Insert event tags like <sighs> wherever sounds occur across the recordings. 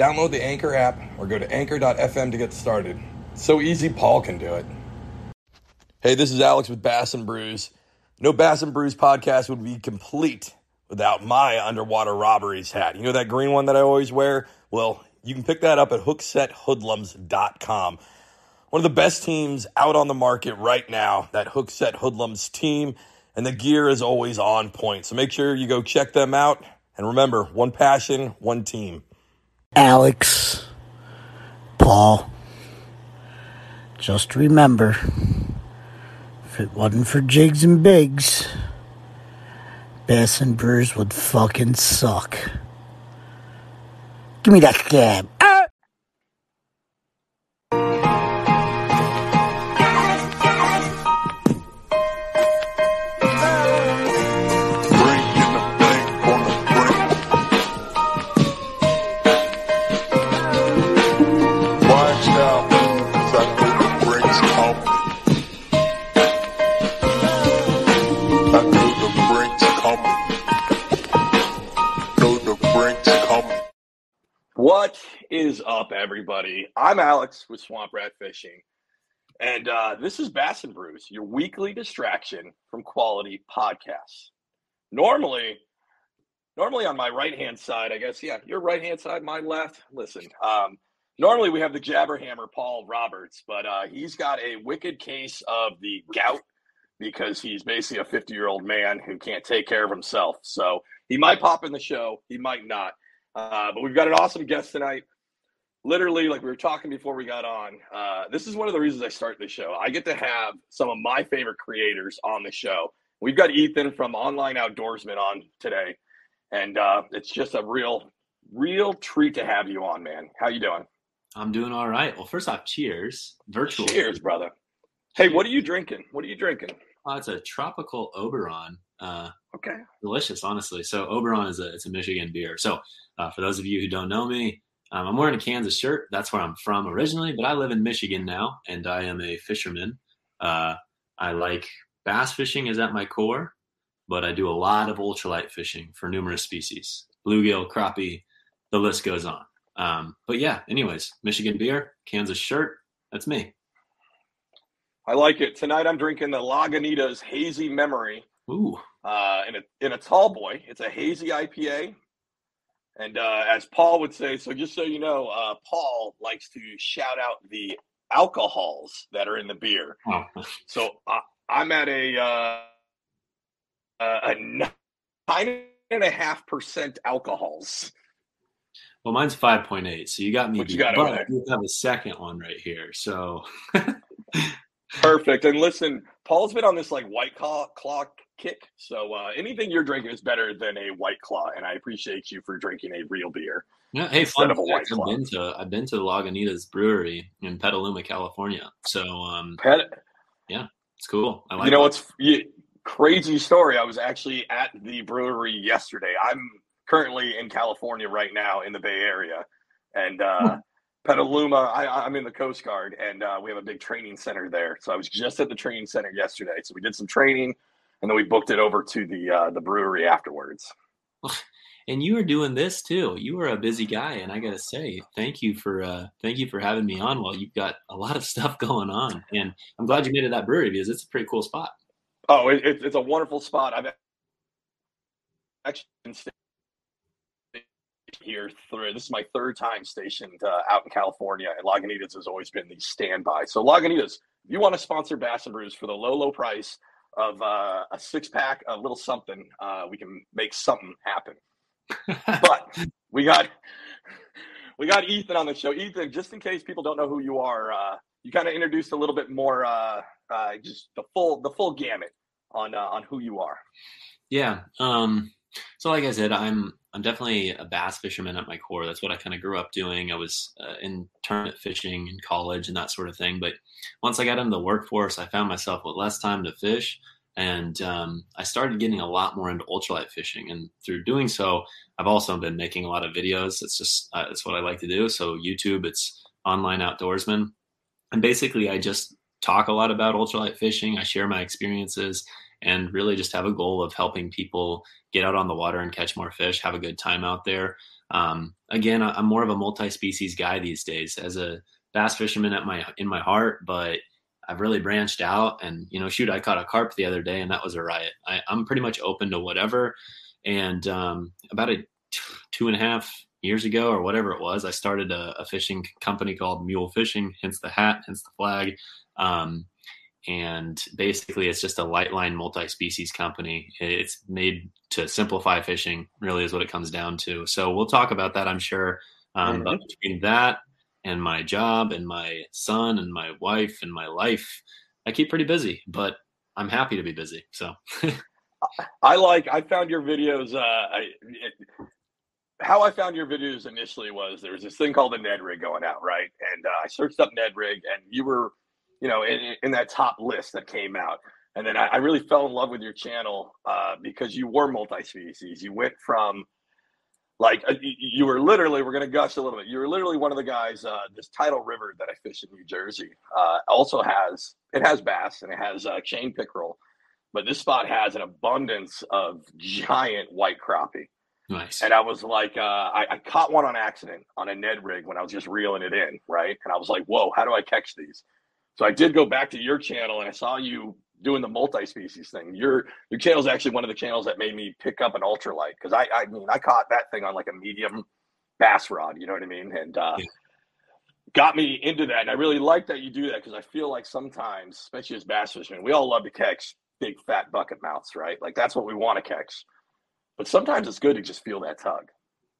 Download the Anchor app or go to anchor.fm to get started. So easy, Paul can do it. Hey, this is Alex with Bass and Brews. No Bass and Brews podcast would be complete without my underwater robberies hat. You know that green one that I always wear? Well, you can pick that up at hooksethoodlums.com. One of the best teams out on the market right now, that Hookset Hoodlums team, and the gear is always on point. So make sure you go check them out. And remember, one passion, one team. Alex, Paul, just remember if it wasn't for Jigs and Bigs, Bass and Brews would fucking suck. Give me that scab. Is up, everybody? I'm Alex with Swamp Rat Fishing, and uh, this is Bass and Brews, your weekly distraction from quality podcasts. Normally, normally on my right hand side, I guess, yeah, your right hand side, my left. Listen, um, normally we have the jabberhammer Paul Roberts, but uh, he's got a wicked case of the gout because he's basically a 50 year old man who can't take care of himself. So he might pop in the show, he might not. Uh, but we've got an awesome guest tonight. Literally, like we were talking before we got on, uh, this is one of the reasons I start the show. I get to have some of my favorite creators on the show. We've got Ethan from Online Outdoorsman on today, and uh, it's just a real, real treat to have you on, man. How you doing? I'm doing all right. Well, first off, cheers. Virtual. Cheers, brother. Hey, what are you drinking? What are you drinking? Oh, it's a tropical Oberon. Uh, Okay. delicious, honestly. So Oberon is a it's a Michigan beer. So uh, for those of you who don't know me, um, I'm wearing a Kansas shirt. That's where I'm from originally, but I live in Michigan now, and I am a fisherman. Uh, I like bass fishing is at my core, but I do a lot of ultralight fishing for numerous species, bluegill, crappie, the list goes on. Um, but yeah, anyways, Michigan beer, Kansas shirt. That's me. I like it. Tonight I'm drinking the Lagunitas Hazy Memory. Ooh, uh, in a in a tall boy. It's a hazy IPA, and uh, as Paul would say, so just so you know, uh, Paul likes to shout out the alcohols that are in the beer. oh, So uh, I'm at a uh, a nine and a half percent alcohols. Well, mine's five point eight, so you got me. What you got but I do have a second one right here. So <laughs> Perfect. And listen, Paul's been on this like white claw, claw kick. So uh, anything you're drinking is better than a white claw, and I appreciate you for drinking a real beer. yeah, hey, fun of a White I've Claw. been to I've been to Lagunitas Brewery in Petaluma, California. So um, Pet, it's cool. I like. you know what's crazy story? I was actually at the brewery yesterday. I'm currently in California right now in the Bay Area, and uh, Petaluma. I, I'm in the Coast Guard, and uh, we have a big training center there. So I was just at the training center yesterday. So we did some training, and then we booked it over to the uh, the brewery afterwards. And you were doing this too. You were a busy guy, and I gotta say, thank you for uh, thank you for having me on. While you've got a lot of stuff <laughs> going on, and I'm glad you made it that brewery because it's a pretty cool spot. Oh, it, it, it's a wonderful spot. I've actually been here through. This is my third time stationed uh, out in California, and Lagunitas has always been the standby. So, Lagunitas, if you want to sponsor Bass and Brews for the low, low price of uh, a six pack, a little something, uh, we can make something happen. <laughs> But we got we got Ethan on the show. Ethan, just in case people don't know who you are, uh, you kind of introduced a little bit more, uh, uh, just the full the full gamut on uh, on who you are. Yeah. Um, So, like I said, I'm I'm definitely a bass fisherman at my core. That's what I kind of grew up doing. I was uh, in tournament fishing in college and that sort of thing. But once I got into the workforce, I found myself with less time to fish, and um, I started getting a lot more into ultralight fishing. And through doing so, I've also been making a lot of videos. It's just uh, it's what I like to do. So YouTube, it's online outdoorsman, and basically I just talk a lot about ultralight fishing. I share my experiences and really just have a goal of helping people get out on the water and catch more fish, have a good time out there. Um, again, I'm more of a multi-species guy these days as a bass fisherman at my in my heart, but I've really branched out. And you know, shoot, I caught a carp the other day, and that was a riot. I, am pretty much open to whatever. And um, about a t- two and a half years ago, or whatever it was, I started a, a, fishing company called Mule Fishing, hence the hat, hence the flag. Um, and basically it's just a light line multi-species company it's made to simplify fishing really is what it comes down to so we'll talk about that i'm sure um, mm-hmm. but between that and my job and my son and my wife and my life i keep pretty busy but i'm happy to be busy so <laughs> i like i found your videos uh I, it, how I found your videos initially was there was this thing called a Ned rig going out, right? And uh, I searched up Ned rig, and you were you know, in, in that top list that came out. And then I, I really fell in love with your channel uh, because you were multi-species. You went from like uh, you were literally we're going to gush a little bit. You were literally one of the guys uh, this tidal river that i fish in new jersey uh, also has it has bass and it has uh, chain pickerel but this spot has an abundance of giant white crappie. Nice. And i was like uh, I, I, caught one on accident on a ned rig when i was just reeling it in right? And i was like whoa how do i catch these so I did go back to your channel and I saw you doing the multi-species thing. Your your channel is actually one of the channels that made me pick up an ultralight because I I mean I caught that thing on like a medium bass rod, you know what I mean, and uh, yeah. got me into that. And I really like that you do that because I feel like sometimes, especially as bass fishermen, we all love to catch big fat bucket mouths, right? Like that's what we want to catch. But sometimes it's good to just feel that tug.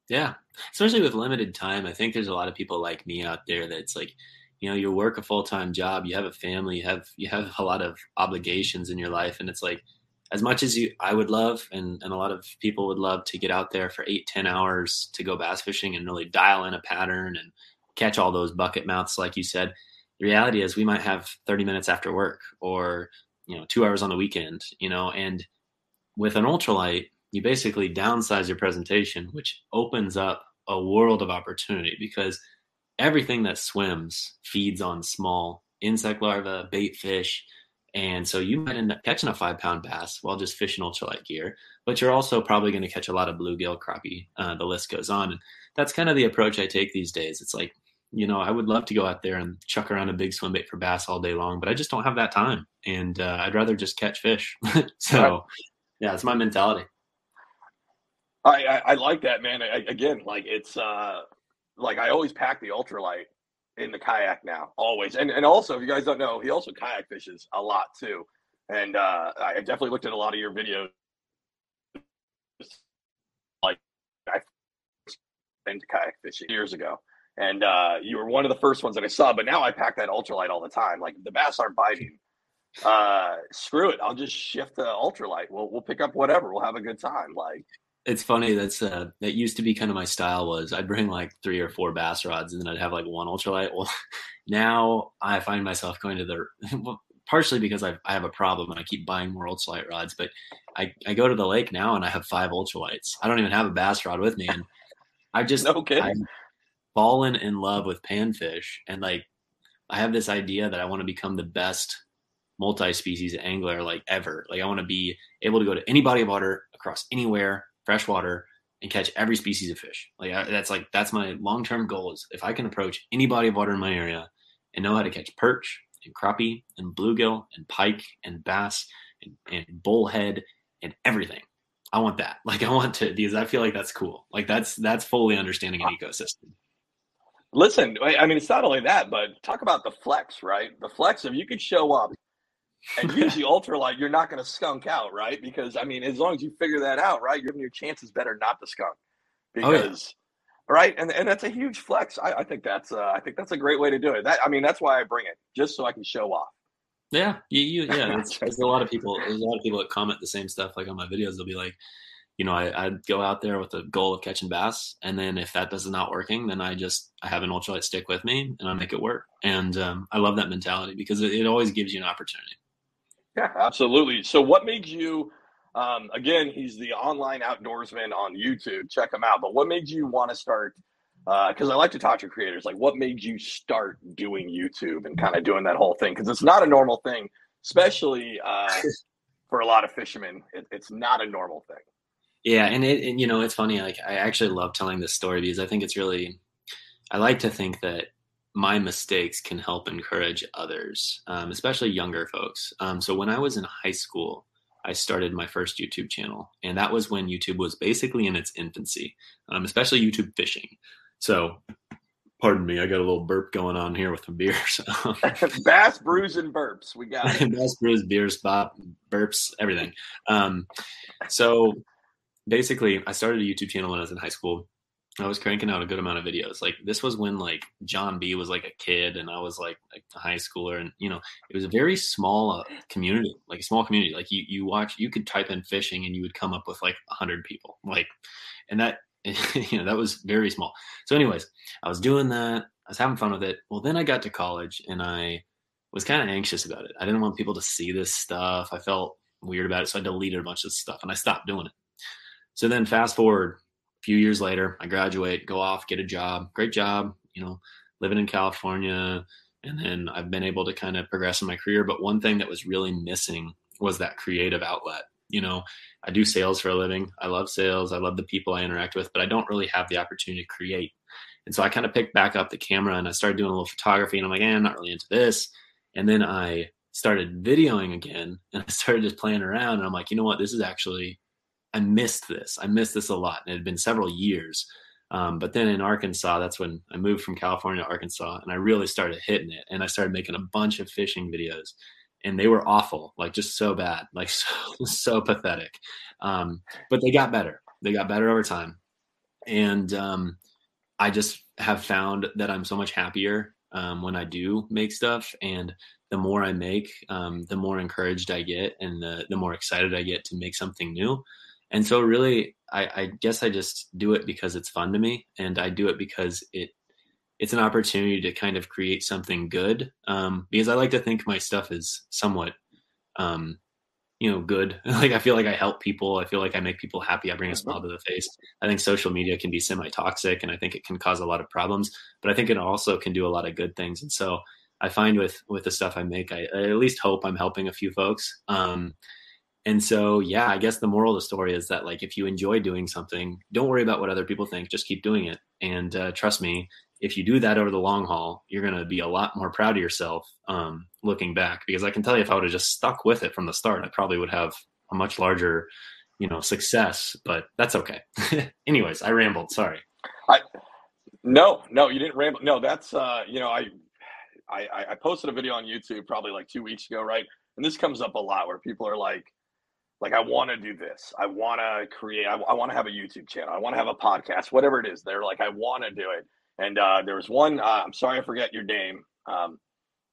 Yeah, especially with limited time. I think there's a lot of people like me out there that's like you know you work a full-time job you have a family you have you have a lot of obligations in your life and it's like as much as you i would love and, and a lot of people would love to get out there for eight ten hours to go bass fishing and really dial in a pattern and catch all those bucket mouths like you said the reality is we might have 30 minutes after work or you know two hours on the weekend you know and with an ultralight you basically downsize your presentation which opens up a world of opportunity because everything that swims feeds on small insect larvae, bait fish. And so you might end up catching a five pound bass while just fishing ultralight gear, but you're also probably going to catch a lot of bluegill, crappie. Uh, the list goes on. And that's kind of the approach I take these days. It's like, you know, I would love to go out there and chuck around a big swim bait for bass all day long, but I just don't have that time. And uh, I'd rather just catch fish. <laughs> so, yeah, it's my mentality. I, I, I like that, man. I, again, like it's, uh, like I always pack the ultralight in the kayak now, always. And and also, if you guys don't know, he also kayak fishes a lot too. And uh, I definitely looked at a lot of your videos. Like I into kayak fishing years ago, and uh, you were one of the first ones that I saw. But now I pack that ultralight all the time. Like the bass aren't biting, uh, screw it. I'll just shift the ultralight. We'll we'll pick up whatever. We'll have a good time. Like it's funny that's uh that used to be kind of my style was I'd bring like three or four bass rods and then I'd have like one ultralight. Well, <laughs> now I find myself going to the <laughs> well, partially because I I have a problem and I keep buying more ultralight rods, but I I go to the lake now and I have five ultralights. I don't even have a bass rod with me and I just no I've fallen in love with panfish and like I have this idea that I want to become the best multi-species angler like ever. Like I want to be able to go to any body of water across anywhere freshwater and catch every species of fish. Like I, that's like that's my long term goal is if I can approach any body of water in my area and know how to catch perch and crappie and bluegill and pike and bass and, and bullhead and everything. I want that. <laughs> Like I want to because I feel like that's cool. Like that's that's fully understanding an ecosystem. Listen, I mean, it's not only that, but talk about the flex, right? The flex. If you could show up and use the ultralight, you're not going to skunk out, right? Because I mean, as long as you figure that out, right, you're giving your chances better not to skunk. Because oh, yeah. right, and and that's a huge flex. I, I think that's uh, I think that's a great way to do it. That I mean, that's why I bring it just so I can show off. Yeah, you, you yeah. <laughs> there's a lot of people. There's a lot of people that comment the same stuff like on my videos. They'll be like, you know, I, I'd go out there with the goal of catching bass, and then if that does not working, then I just I have an ultralight stick with me and I make it work. And um, I love that mentality because it, it always gives you an opportunity. Yeah, <laughs> absolutely. So, what made you? Um, again, he's the online outdoorsman on YouTube. Check him out. But what made you want to start? Because I like to talk to creators. Like, what made you start doing YouTube and kind of doing that whole thing? Because it's not a normal thing, especially uh, <laughs> for a lot of fishermen. It, it's not a normal thing. Yeah, and it and, you know it's funny. Like I actually love telling this story because I think it's really. I like to think that my mistakes can help encourage others, um, especially younger folks. Um, so when I was in high school, I started my first YouTube channel, and that was when YouTube was basically in its infancy, um, especially YouTube fishing. So, pardon me, I got a little burp going on here with the beers. So. <laughs> <laughs> Bass, brews, and burps. We got it. <laughs> Bass, brews, beers, bop, burps, everything. Um, so basically, I started a YouTube channel when I was in high school. I was cranking out a good amount of videos. Like this was when like John B was like a kid and I was like, a high schooler, and you know it was a very small uh, community, like a small community. Like you you watch, you could type in fishing and you would come up with like a hundred people, like, and that <laughs> you know that was very small. So, anyways, I was doing that. I was having fun with it. Well, then I got to college and I was kind of anxious about it. I didn't want people to see this stuff. I felt weird about it, so I deleted a bunch of stuff and I stopped doing it. So then fast forward few years later, I graduate, go off, get a job, great job, you know, living in California. And then I've been able to kind of progress in my career. But one thing that was really missing was that creative outlet. You know, I do sales for a living. I love sales. I love the people I interact with, but I don't really have the opportunity to create. And so I kind of picked back up the camera and I started doing a little photography and I'm like, eh, I'm not really into this. And then I started videoing again and <laughs> I started just playing around and I'm like, you know what? This is actually I missed this. I missed this a lot. And it had been several years. Um, but then in Arkansas, that's when I moved from California to Arkansas and I really started hitting it. And I started making a bunch of fishing videos and they were awful, like just so bad, <laughs> like so, so pathetic. Um, but they got better. They got better over time. And um, I just have found that I'm so much happier um, when I do make stuff. And the more I make, um, the more encouraged I get and the, the more excited I get to make something new and so really I, I, guess i just do it because it's fun to me and i do it because it it's an opportunity to kind of create something good um, because i like to think my stuff is somewhat um, you know good. <laughs> Like i feel like i help people. I feel like i make people happy. I bring a mm-hmm. smile to the face. I think social media can be semi-toxic and i think it can cause a lot of problems but i think it also can do a lot of good things. And so i find with with the stuff i make i, I at least hope i'm helping a few folks. Um, and so yeah i guess the moral of the story is that like if you enjoy doing something don't worry about what other people think just keep doing it. And uh, trust me if you do that over the long haul you're going to be a lot more proud of yourself um, looking back. Because i can tell you if i would have just stuck with it from the start i probably would have a much larger you know success but that's okay. <laughs> Anyways i rambled sorry. I no no you didn't ramble no that's uh you know i I, I posted a video on YouTube probably like two weeks ago, right? And this comes up a lot where people are like, like i want to do this. I want to create i, I want to have a youtube channel. I want to have a podcast whatever it is. They're like i want to do it. And uh, there was one uh, i'm sorry i forget your name um,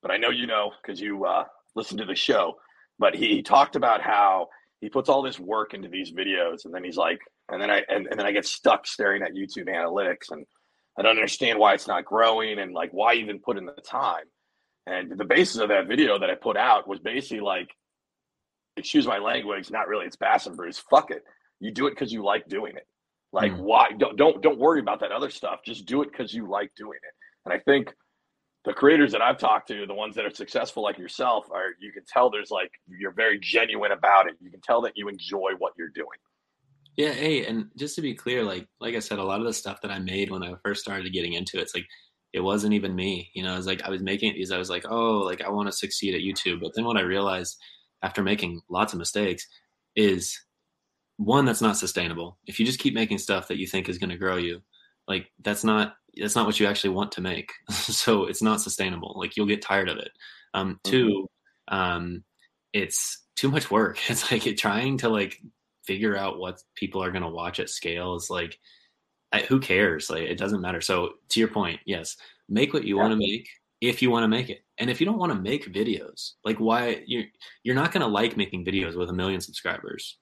but i know you know because you uh, listen to the show. But he talked about how he puts all this work into these videos and then he's like and then i and, and then i get stuck staring at youtube analytics and i don't understand why it's not growing and like why even put in the time? And the basis of that video that i put out was basically like excuse my language, not really. It's Bass and Brews. Fuck it. You do it because you like doing it. Like mm. why? Don't don't don't worry about that other stuff. Just do it because you like doing it. And I think the creators that I've talked to, the ones that are successful like yourself, are you can tell there's like you're very genuine about it. You can tell that you enjoy what you're doing. Yeah, hey, and just to be clear, like like I said, a lot of the stuff that I made when I first started getting into it, it's like it wasn't even me. You know, I was like I was making these, I was like, oh, like I want to succeed at YouTube. But then what I realized after making lots of mistakes is one that's not sustainable. If you just keep making stuff that you think is going to grow you, like that's not that's not what you actually want to make. <laughs> so it's not sustainable. Like you'll get tired of it. Um, mm-hmm. Two, um, it's too much work. <laughs> It's like it, trying to like figure out what people are going to watch at scale is like I, who cares? Like it doesn't matter. So to your point, yes, make what you yeah. want to make if you want to make it. And if you don't want to make videos, like why you're you're not going to like making videos with a million subscribers.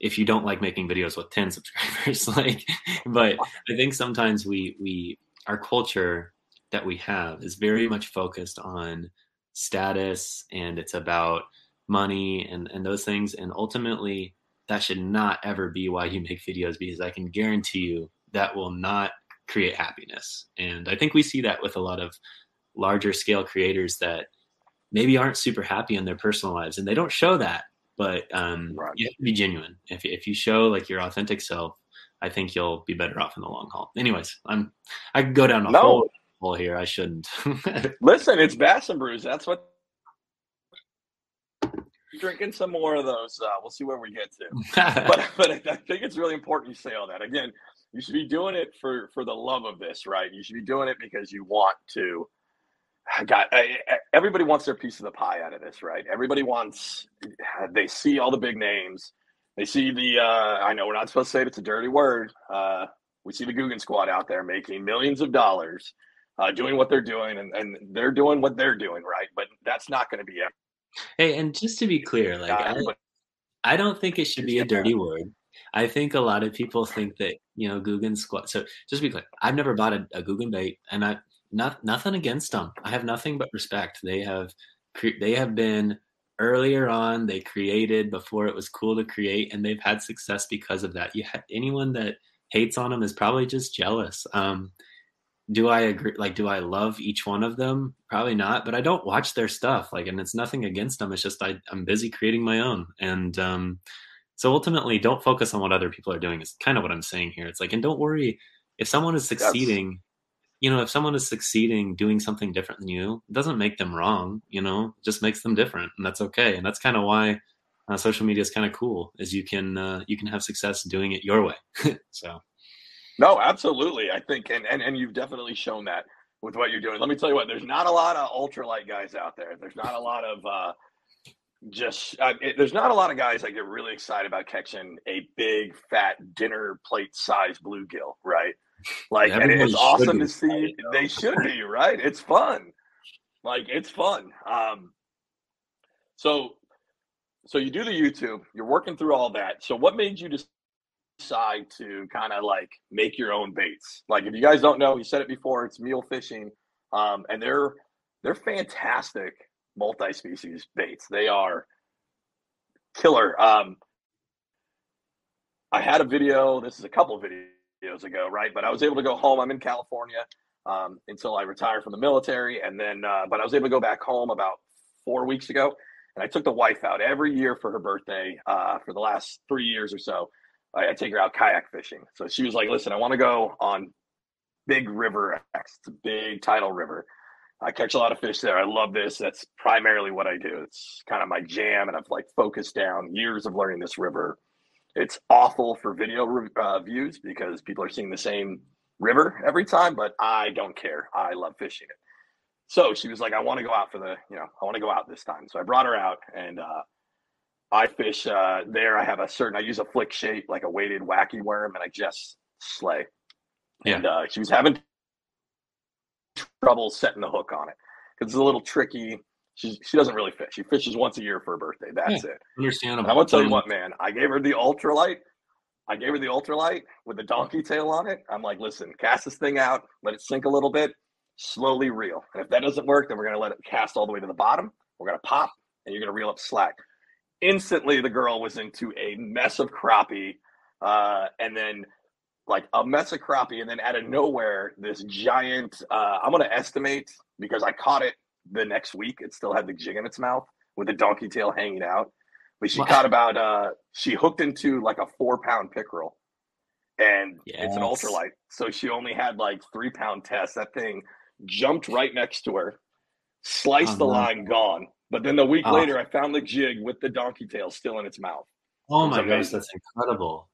if you don't like making videos with 10 <laughs> subscribers like but i think sometimes we we our culture that we have is very much focused on status and it's about money and and those things and ultimately that should not ever be why you make videos because i can guarantee you that will not create happiness and i think we see that with a lot of larger scale creators that maybe aren't super happy in their personal lives and they don't show that but um, Right. you have to be genuine if, if you show like your authentic self i think you'll be better off in the long haul anyways i'm i could go down a No. whole hole here i shouldn't <laughs> Listen, it's Bass and Brews. That's what. Drinking some more of those. Uh, we'll see where we get to. <laughs> but but I think it's really important you say all that. Again, you should be doing it for for the love of this, right? You should be doing it because you want to. <sighs> God, I- everybody wants their piece of the pie out of this, right? Everybody wants. <sighs> They see all the big names. They see the. Uh, I know we're not supposed to say it. It's a dirty word. Uh, we see the Googan Squad out there making millions of dollars, uh, doing what they're doing, and, and they're doing what they're doing, right? But that's not going to be it. hey and just to be clear like I, I don't think it should be a dirty word i think a lot of people think that you know Googan Squad. so just to be clear i've never bought a, a Googan bait and i not nothing against them i have nothing but respect. They have cre- they have been earlier on they created before it was cool to create and they've had success because of that. You ha- anyone that hates on them is probably just jealous. Um do i agree like do i love each one of them? Probably not but i don't watch their stuff like and it's nothing against them it's just I, i'm busy creating my own. And um so ultimately don't focus on what other people are doing is kind of what i'm saying here. It's like and don't worry if someone is succeeding you know if someone is succeeding doing something different than you it doesn't make them wrong you know just makes them different and that's okay and that's kind of why uh, social media is kind of cool is you can uh, you can have success doing it your way <laughs> so No, absolutely. I think, and, and and you've definitely shown that with what you're doing. Let me tell you what. There's not a lot of ultralight guys out there. There's not a lot of uh, just. Uh, it, there's not a lot of guys that get really excited about catching a big, fat dinner plate size bluegill, right? Like, and it's awesome to see. excited. They should be, right? It's fun. Like, it's fun. Um, so, so you do the YouTube. You're working through all that. So, what made you decide to kind of like make your own baits. Like if you guys don't know, you said it before, it's mule fishing, um, and they're they're fantastic multi-species baits. They are killer. Um, I had a video. This is a couple of videos ago, right? But I was able to go home. I'm in California um, until I retired from the military, and then uh, but I was able to go back home about four weeks ago. And I took the wife out every year for her birthday uh, for the last three years or so. I, I take her out kayak fishing. So she was like, "Listen, I want to go on Big River X. It's a big tidal river. I catch a lot of fish there. I love this. That's primarily what I do. It's kind of my jam, and I've like focused down years of learning this river. It's awful for video re- uh, views because people are seeing the same river every time, but I don't care. I love fishing it. So she was like, I want to go out for the, you know, I want to go out this time. So I brought her out and uh, I fish uh, there. I have a certain, I use a Flick Shake, like a weighted wacky worm, and I just slay. Yeah. And uh, she was having trouble setting the hook on it because it's a little tricky. She, she doesn't really fish. She fishes once a year for her birthday. That's it. understandable I'm gonna tell you Um, what, man. I gave her the ultralight. I gave her the ultralight with the donkey tail on it. I'm like, listen, cast this thing out, let it sink a little bit, slowly reel. And if that doesn't work, then we're gonna let it cast all the way to the bottom. We're gonna pop, and you're gonna reel up slack. Instantly, the girl was into a mess of crappie, uh, and then like a mess of crappie, and then out of nowhere, this giant. Uh, I'm gonna estimate because I caught it the next week. It still had the jig in its mouth with the donkey tail hanging out. But she Wow. caught about uh she hooked into like a four pound pickerel. And it's an ultralight. So she only had like three pound test. That thing jumped right next to her, sliced Oh, the line, gone. But then the week Oh. later I found the jig with the donkey tail still in its mouth. Oh my gosh, that's incredible.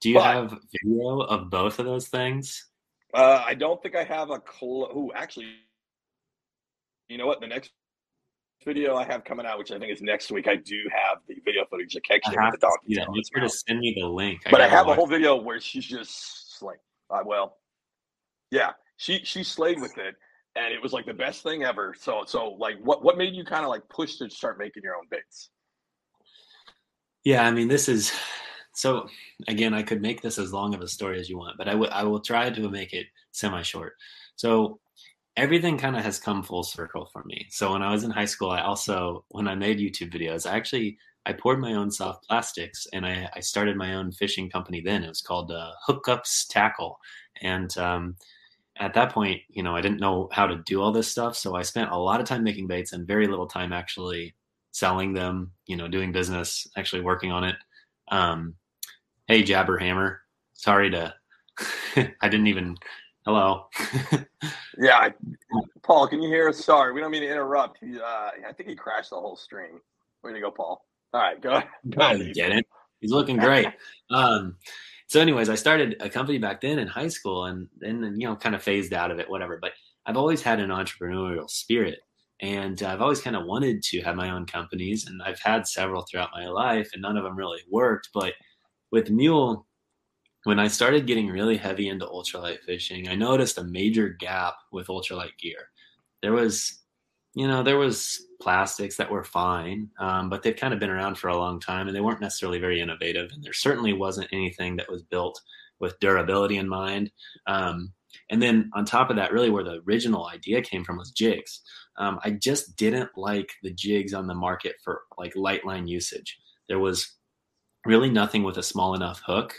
Do you But- have video of both of those things? Uh I don't think I have a Ooh, actually you know what? The next video I have coming out, which I think is next week, I do have the video footage of I it with the to donkey see that. tail. Make sure to send me the link. but I have a whole video where she's just like, uh, well, yeah, she she slayed with it, and it was like the best thing ever. So so like, what what made you kind of like push to start making your own baits? Yeah, I mean, this is so again, I could make this as long of a story as you want, but I will I will try to make it semi short. So everything kind of has come full circle for me. So when I was in high school, I also when I made YouTube videos, I actually I poured my own soft plastics and I, I started my own fishing company. Then it was called uh, Hookups Tackle, and um, at that point, you know, I didn't know how to do all this stuff, so I spent a lot of time making baits and very little time actually selling them. You know, doing business, actually working on it. Um, hey, Jabberhammer, sorry to <laughs> I didn't even Hello. <laughs> yeah, Paul, can you hear us? Sorry, we don't mean to interrupt. He, uh, I think he crashed the whole stream. Way to go, Paul. All right, go ahead. Go ahead I get it. He's looking great. <laughs> um, so, anyways, I started a company back then in high school, and then you know, kind of phased out of it, whatever. But I've always had an entrepreneurial spirit, and I've always kind of wanted to have my own companies, and I've had several throughout my life, and none of them really worked. But with Mule, when I started getting really heavy into ultralight fishing, I noticed a major gap with ultralight gear. There was, you know, there was plastics that were fine, um, but they've kind of been around for a long time and they weren't necessarily very innovative. And there certainly wasn't anything that was built with durability in mind. Um, and then on top of that, really where the original idea came from was jigs. Um, I just didn't like the jigs on the market for like light line usage. There was really nothing with a small enough hook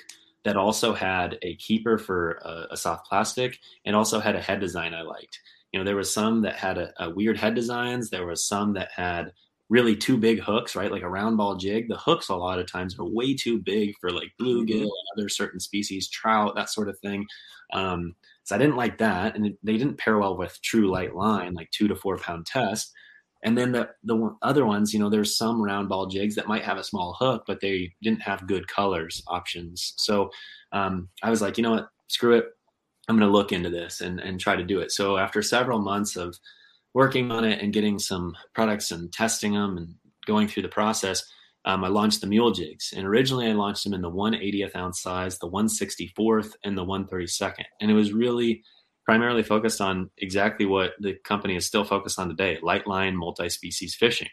that also had a keeper for a, a, soft plastic and also had a head design I liked. You know, there was some that had a, a, weird head designs. There was some that had really two big hooks, right? Like a round ball jig. The hooks a lot of times are way too big for like bluegill mm-hmm. and other certain species, trout, that sort of thing. Um, so I didn't like that, and they didn't pair well with true light line, like two to four pound test. And then the the other ones, you know, there's some round ball jigs that might have a small hook, but they didn't have good colors options. So um, I was like, you know what, screw it, I'm going to look into this and and try to do it. So after several months of working on it and getting some products and testing them and going through the process, um, I launched the mule jigs. And originally I launched them in the 180th ounce size, the 164th, and the 132nd. And it was really primarily focused on exactly what the company is still focused on today light line multi species fishing.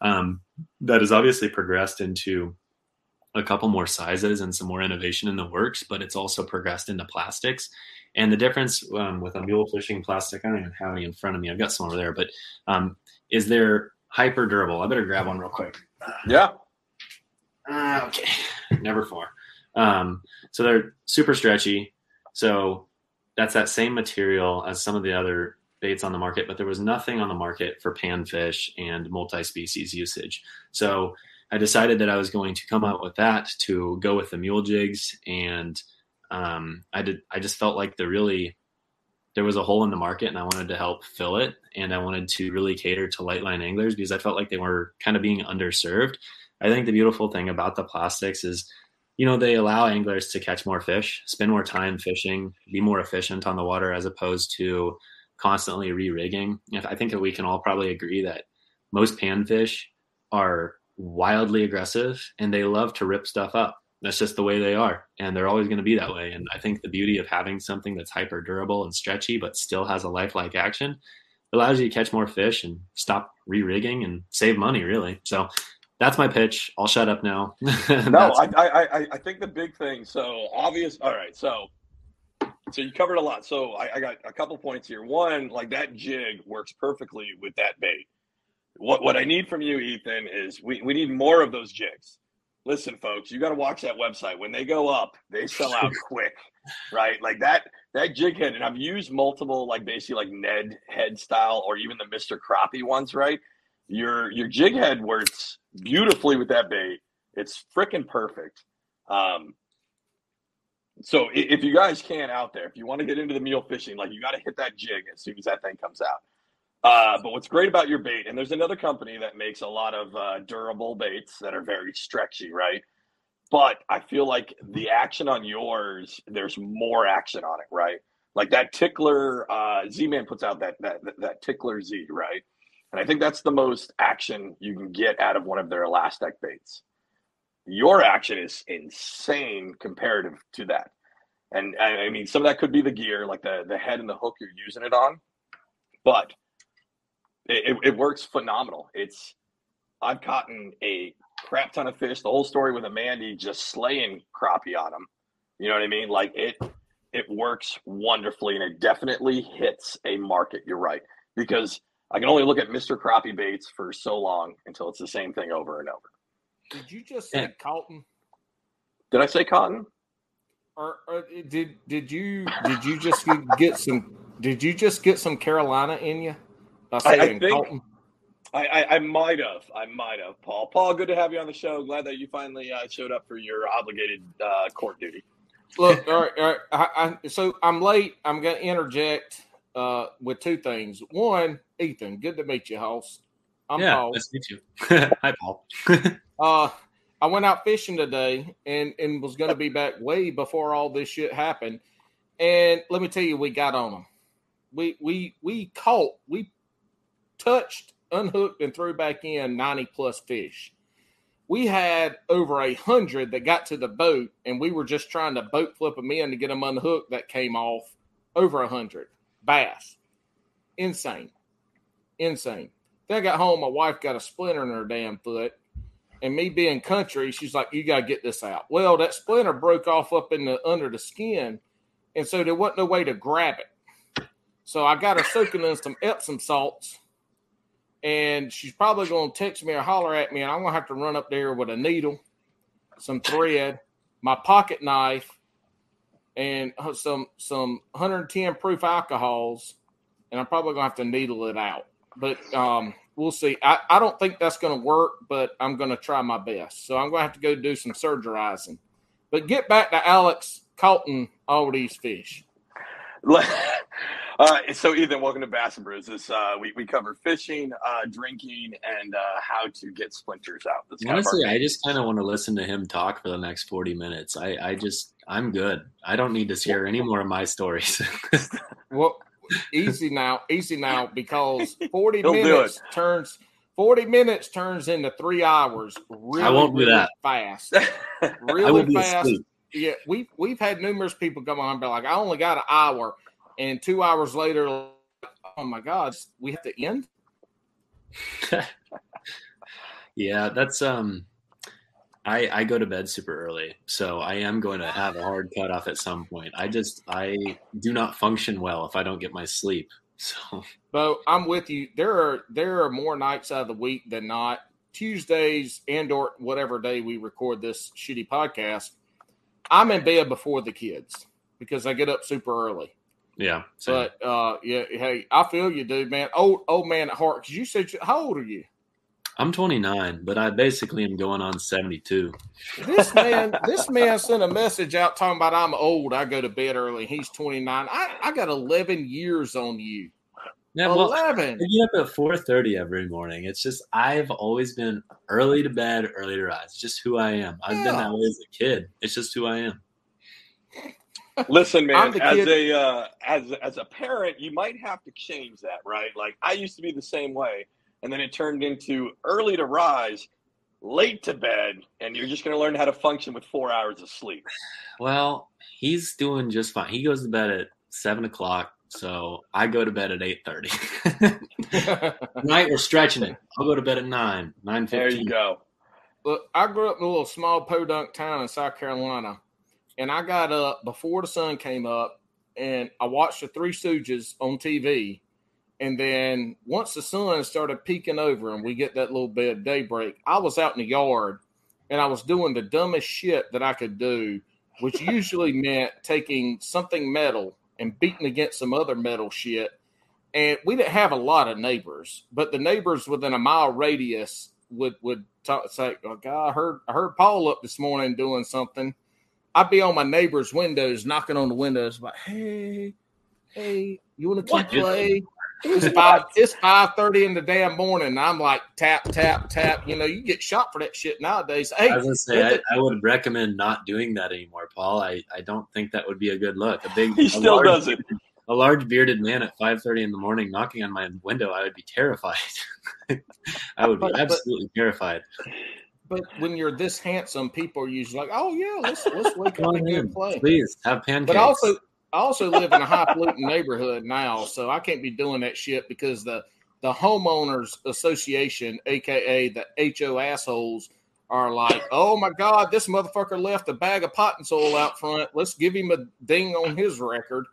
Um, that has obviously progressed into a couple more sizes and some more innovation in the works, but it's also progressed into plastics. And the difference um, with a mule fishing plastic, I don't even have any in front of me. I've got some over there, but um, is they're hyper durable. I better grab one real quick. Yeah. Uh, okay. Never four. Um, so they're super stretchy. So that's that same material as some of the other baits on the market, but there was nothing on the market for panfish and multi-species usage. So I decided that I was going to come out with that to go with the mule jigs, and um, I did. I just felt like the really there was a hole in the market, and I wanted to help fill it, and I wanted to really cater to light line anglers because I felt like they were kind of being underserved. I think the beautiful thing about the plastics is you know, they allow anglers to catch more fish, spend more time fishing, be more efficient on the water as opposed to constantly re-rigging. I think that we can all probably agree that most panfish are wildly aggressive and they love to rip stuff up. That's just the way they are, and they're always going to be that way. And I think the beauty of having something that's hyper durable and stretchy, but still has a lifelike action, allows you to catch more fish and stop re-rigging and save money, really. So that's my pitch. I'll shut up now. <laughs> no, I, I, I think the big thing. So obvious. All right. So, so you covered a lot. So I, I got a couple points here. One, like that jig works perfectly with that bait. What what I need from you, Ethan, is we, we need more of those jigs. Listen, folks, you got to watch that website. When they go up, they sell out <laughs> quick, right? Like that that jig head, and I've used multiple, like basically like Ned head style, or even the Mister Crappie ones, right? Your your jig head works beautifully with that bait. It's freaking perfect. Um, so if you guys can out there, if you want to get into the mule fishing, like you got to hit that jig as soon as that thing comes out. Uh, but what's great about your bait, and there's another company that makes a lot of uh, durable baits that are very stretchy, right? But I feel like the action on yours, there's more action on it, right? Like that tickler, uh, Z Man puts out that that that tickler Z, right? And I think that's the most action you can get out of one of their elastic baits. Your action is insane comparative to that. And I mean, some of that could be the gear, like the, the head and the hook you're using it on, but it, it works phenomenal. It's, I've caught a crap ton of fish. The whole story with Amanda just slaying crappie on them. You know what I mean? Like it, it works wonderfully, and it definitely hits a market. You're right because I can only look at Mr. Crappie baits for so long until it's the same thing over and over. Did you just say Yeah. Colton? Did I say cotton? Or, or did did you did you just get some did you just get some Carolina in you? By I- I saying think- Colton? I, I, I might have. I might have. Paul. Paul, good to have you on the show. Glad that you finally uh, showed up for your obligated uh, court duty. Look, all right, all right. I, I, so I'm late. I'm going to interject uh, with two things. One, Ethan, good to meet you, host. I'm yeah, Paul. nice to meet you. <laughs> Hi, Paul. <laughs> Uh, I went out fishing today and, and was going to be back way before all this shit happened. And let me tell you, we got on them. We we we caught, we touched, unhooked, and threw back in ninety plus fish. We had over a hundred that got to the boat, and we were just trying to boat flip them in to get them unhooked. That came off over a hundred bass. Insane, insane. Then I got home. My wife got a splinter in her damn foot and me being country, she's like, "You got to get this out." Well, that splinter broke off up in the under the skin, and so there wasn't no way to grab it. So I got her soaking in some Epsom salts, and she's probably to text me or holler at me, and I'm to have to run up there with a needle, some thread, my pocket knife, and some some 110 proof alcohols, and I'm probably to have to needle it out. But um, we'll see. I, I don't think that's to work, but I'm to try my best. So I'm to have to go do some surgerizing. But get back to Alex Colton, all these fish. <laughs> uh, so, Ethan, welcome to Bass and Brews. This uh, we we cover fishing, uh, drinking, and uh, how to get splinters out. That's kind of Honestly, I just kind of want to listen to him talk for the next 40 minutes. I, I just, I'm good. I don't need to share any more of my stories. <laughs> Well, easy now, easy now, because 40 minutes turns 40 minutes turns into three hours. Really, won't do really that. fast. <laughs> I will Really be fast. Yeah, we've we've had numerous people come on and be like, I only got an hour, and two hours later, oh my god, we have to end. <laughs> Yeah, that's um I I go to bed super early, so I am going to have a hard cutoff at some point. I just I do not function well if I don't get my sleep. <laughs> So But I'm with you. There are there are more nights out of the week than not. Tuesdays and or whatever day we record this shitty podcast, I'm in bed before the kids because I get up super early. Yeah, so But uh, yeah, hey, I feel you, dude, man. Old old man at heart. Because you said, how old are you? I'm 29, but I basically am going on 72. This man, <laughs> this man sent a message out talking about I'm old. I go to bed early. He's 29. I, I got 11 years on you. Yeah, well, 11. I get up at 4:30 every morning. It's just I've always been early to bed, early to rise. It's just who I am. I've been that way as a kid. It's just who I am. Listen, man, as kid- a uh, as as a parent, you might have to change that, right? Like I used to be the same way, and then it turned into early to rise, late to bed, and you're just going to learn how to function with four hours of sleep. Well, he's doing just fine. He goes to bed at seven o'clock, so I go to bed at 8:30. <laughs> Night we're stretching it. I'll go to bed at nine, nine There you go. Look, I grew up in a little small podunk town in South Carolina, and I got up before the sun came up, and I watched the Three Stooges on TV. And then once the sun started peeking over, and we get that little bit of daybreak, I was out in the yard, and I was doing the dumbest shit that I could do, which <laughs> usually meant taking something metal and beating against some other metal shit. And we didn't have a lot of neighbors, but the neighbors within a mile radius would would talk, say, oh, God, I heard I heard Paul up this morning doing something. I'd be on my neighbor's windows, knocking on the windows, like, "Hey, hey, you want to come What is play?" It's five. It's five thirty in the damn morning. I'm like, tap, tap, tap. You know, you get shot for that shit nowadays. Hey, I was gonna say I, I would recommend not doing that anymore, Paul. I, I don't think that would be a good look. A big <laughs> He a still large, does it. A large bearded man at five thirty in the morning knocking on my window, I would be terrified. <laughs> I would be But- but- absolutely terrified. But when you're this handsome, people are usually like, "Oh yeah, let's let's <laughs> wake up on and get play." Please have pancakes. But also, I also live in a highfalutin neighborhood now, so I can't be doing that shit because the the homeowners association, aka the HO assholes, are like, "Oh my God, this motherfucker left a bag of pot and soil out front. Let's give him a ding on his record."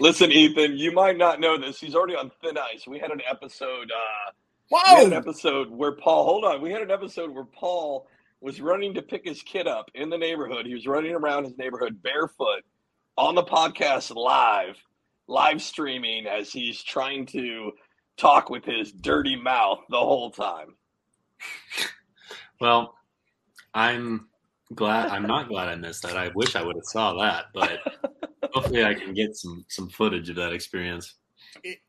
Listen, Ethan, you might not know this. He's already on thin ice. We had an episode. Uh, we had an episode where Paul. Hold on. We had an episode where Paul was running to pick his kid up in the neighborhood. He was running around his neighborhood barefoot on the podcast live, live streaming as he's trying to talk with his dirty mouth the whole time. <laughs> Well, I'm glad. I'm not glad I missed that. I wish I would have saw that, but <laughs> hopefully I can get some some footage of that experience.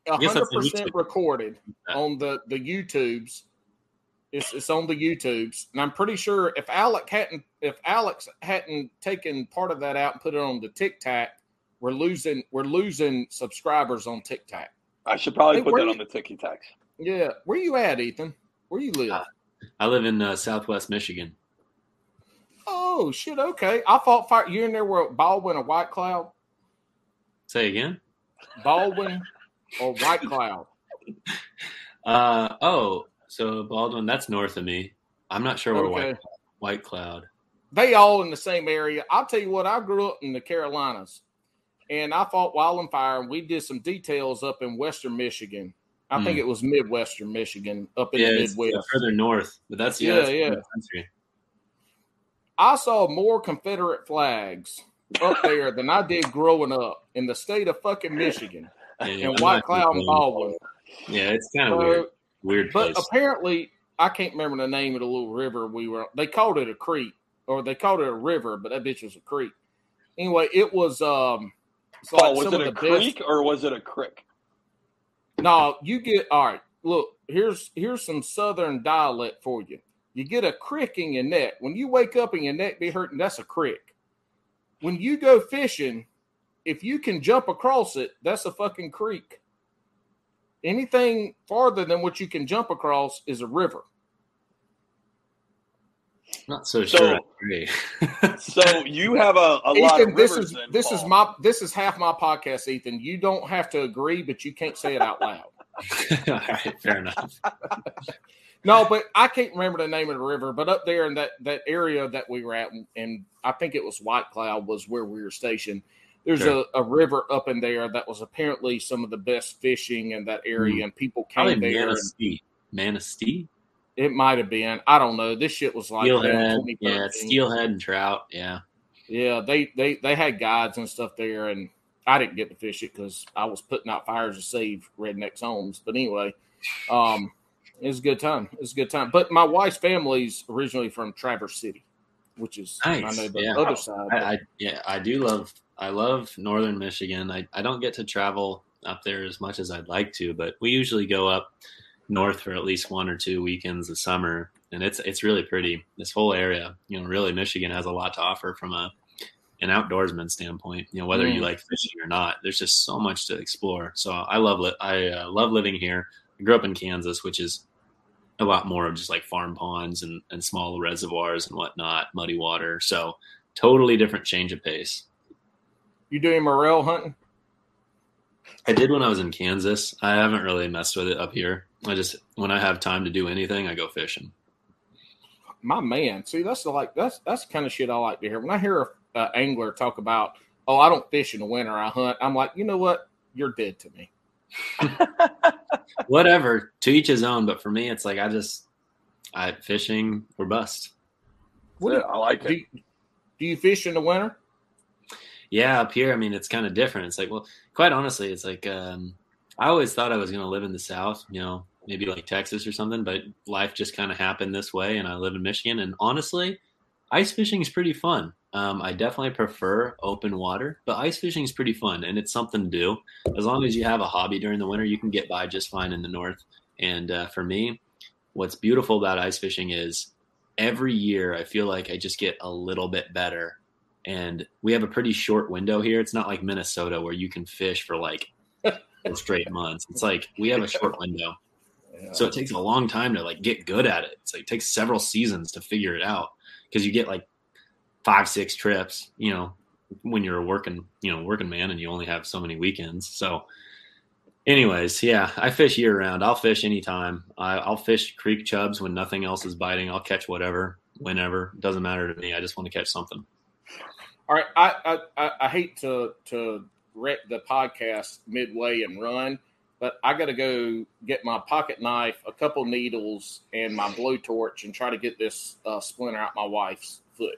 A hundred percent recorded on the the YouTubes. It's it's on the YouTubes, and I'm pretty sure if Alec hadn't if Alex hadn't taken part of that out and put it on the TikTok, we're losing we're losing subscribers on TikTok. I should probably Hey, put that you- on the ticky tacks. Yeah, where you at, Ethan? Where you live? Uh, I live in uh, Southwest Michigan. oh shit, okay. I thought fire, you in there were Baldwin or White Cloud, Say again. Baldwin or White Cloud. <laughs> Uh oh, so Baldwin, that's north of me. I'm not sure where Okay. White White Cloud. they all in the same area. I'll tell you what, I grew up in the Carolinas and I fought wildfire and fire. we did some details up in western Michigan. I think Hmm. it was midwestern Michigan up in Yeah, the Midwest. uh, further north, but that's yeah, Yeah, yeah. country. I saw more Confederate flags up there than I did growing up in the state of fucking Michigan Yeah, and White Cloud and going- Baldwin. Yeah, it's kind of Uh, weird. Weird But place. apparently, I can't remember the name of the little river we were. They called it a creek, or they called it a river, but that bitch was a creek. Anyway, it was. um it's Paul, like was it a the best- creek or was it a crick? No, you get all right. Look, here's here's some southern dialect for you. You get a crick in your neck. When you wake up and your neck be hurting, that's a crick. When you go fishing, if you can jump across it, that's a fucking creek. Anything farther than what you can jump across is a river. not so So- sure. <laughs> So you have a, a lot of this rivers. is then, this is my this is half my podcast, Ethan. You don't have to agree, but you can't say it out loud. <laughs> All right, fair enough. No, but I can't remember the name of the river. But up there in that that area that we were at, and, and I think it was White Cloud was where we were stationed. There's Sure. a, a river up in there that was apparently some of the best fishing in that area, and people Probably came there. And Manistee. Manistee? it might have been. I don't know. This shit was like Steelhead. Yeah, steelhead and trout. Yeah. Yeah, they they they had guides and stuff there, and I didn't get to fish it because I was putting out fires to save rednecks' homes. But anyway, um, it was a good time. It was a good time. But my wife's family's originally from Traverse City, which is I know the yeah. other side. I, I yeah, I do love I love northern Michigan. I, I don't get to travel up there as much as I'd like to, but we usually go up north for at least one or two weekends a summer and it's it's really pretty. This whole area, you know, really Michigan has a lot to offer from a an outdoorsman standpoint. You know, whether you Mm. like fishing or not, there's just so much to explore. So I love it. I uh, love living here. I grew up in Kansas, which is a lot more of just like farm ponds and, and small reservoirs and whatnot, muddy water. So totally different change of pace. You doing morel hunting? I did when I was in Kansas. I haven't really messed with it up here. I just when I have time to do anything, I go fishing. My man, see that's the like that's that's the kind of shit I like to hear. When I hear a uh, angler talk about, oh, I don't fish in the winter, I hunt. I'm like, you know what? You're dead to me. <laughs> Whatever, to each his own. But for me, it's like I just I fishing or bust. What Yeah, I like do it. you, do you fish in the winter? Yeah, up here, I mean, it's kind of different. It's like, well, quite honestly, it's like um, I always thought I was going to live in the South, you know, maybe like Texas or something, but life just kind of happened this way, and I live in Michigan. And honestly, ice fishing is pretty fun. Um, I definitely prefer open water, but ice fishing is pretty fun, and it's something to do. As long as you have a hobby during the winter, you can get by just fine in the north. And uh, for me, what's beautiful about ice fishing is every year I feel like I just get a little bit better and we have a pretty short window here. It's not like Minnesota where you can fish for like straight months. It's like we have a short window, so it takes a long time to like get good at it. It's like it takes several seasons to figure it out because you get like five, six trips. You know, when you're a working, you know, working man, and you only have so many weekends. So, anyways, yeah, I fish year round. I'll fish anytime. I, I'll fish creek chubs when nothing else is biting. I'll catch whatever. whenever. It Doesn't matter to me. I just want to catch something. All right, I I, I, I hate to to wreck the podcast midway and run, but I got to go get my pocket knife, a couple needles, and my blowtorch, and try to get this uh, splinter out my wife's foot.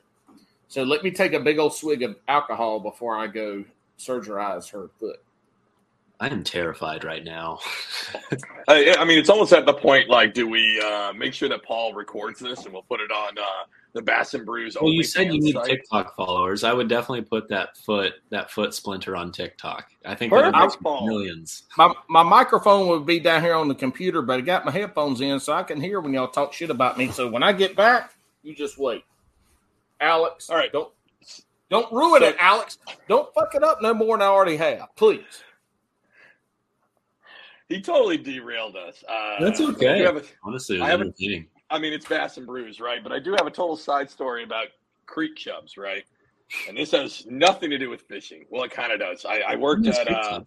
So let me take a big old swig of alcohol before I go surgerize her foot. I am terrified right now. <laughs> I, I mean, it's almost at the point like, do we uh, make sure that Paul records this and we'll put it on uh, the Bass and Brews? well, you said you need site? TikTok followers. I would definitely put that foot that foot splinter on TikTok. I think Perfect, that would reach Paul. millions. My my microphone would be down here on the computer, but I got my headphones in so I can hear when y'all talk shit about me. So when I get back, you just wait. Alex, All right. don't don't ruin So- it, Alex. Don't fuck it up no more than I already have, please. He totally derailed us. Uh, That's okay. have a- Honestly, I was haven't- entertaining. I mean, it's Bass and Brews, right? But I do have a total side story about creek chubs, right? And this has nothing to do with fishing. Well, it kind of does. I, I worked at uh.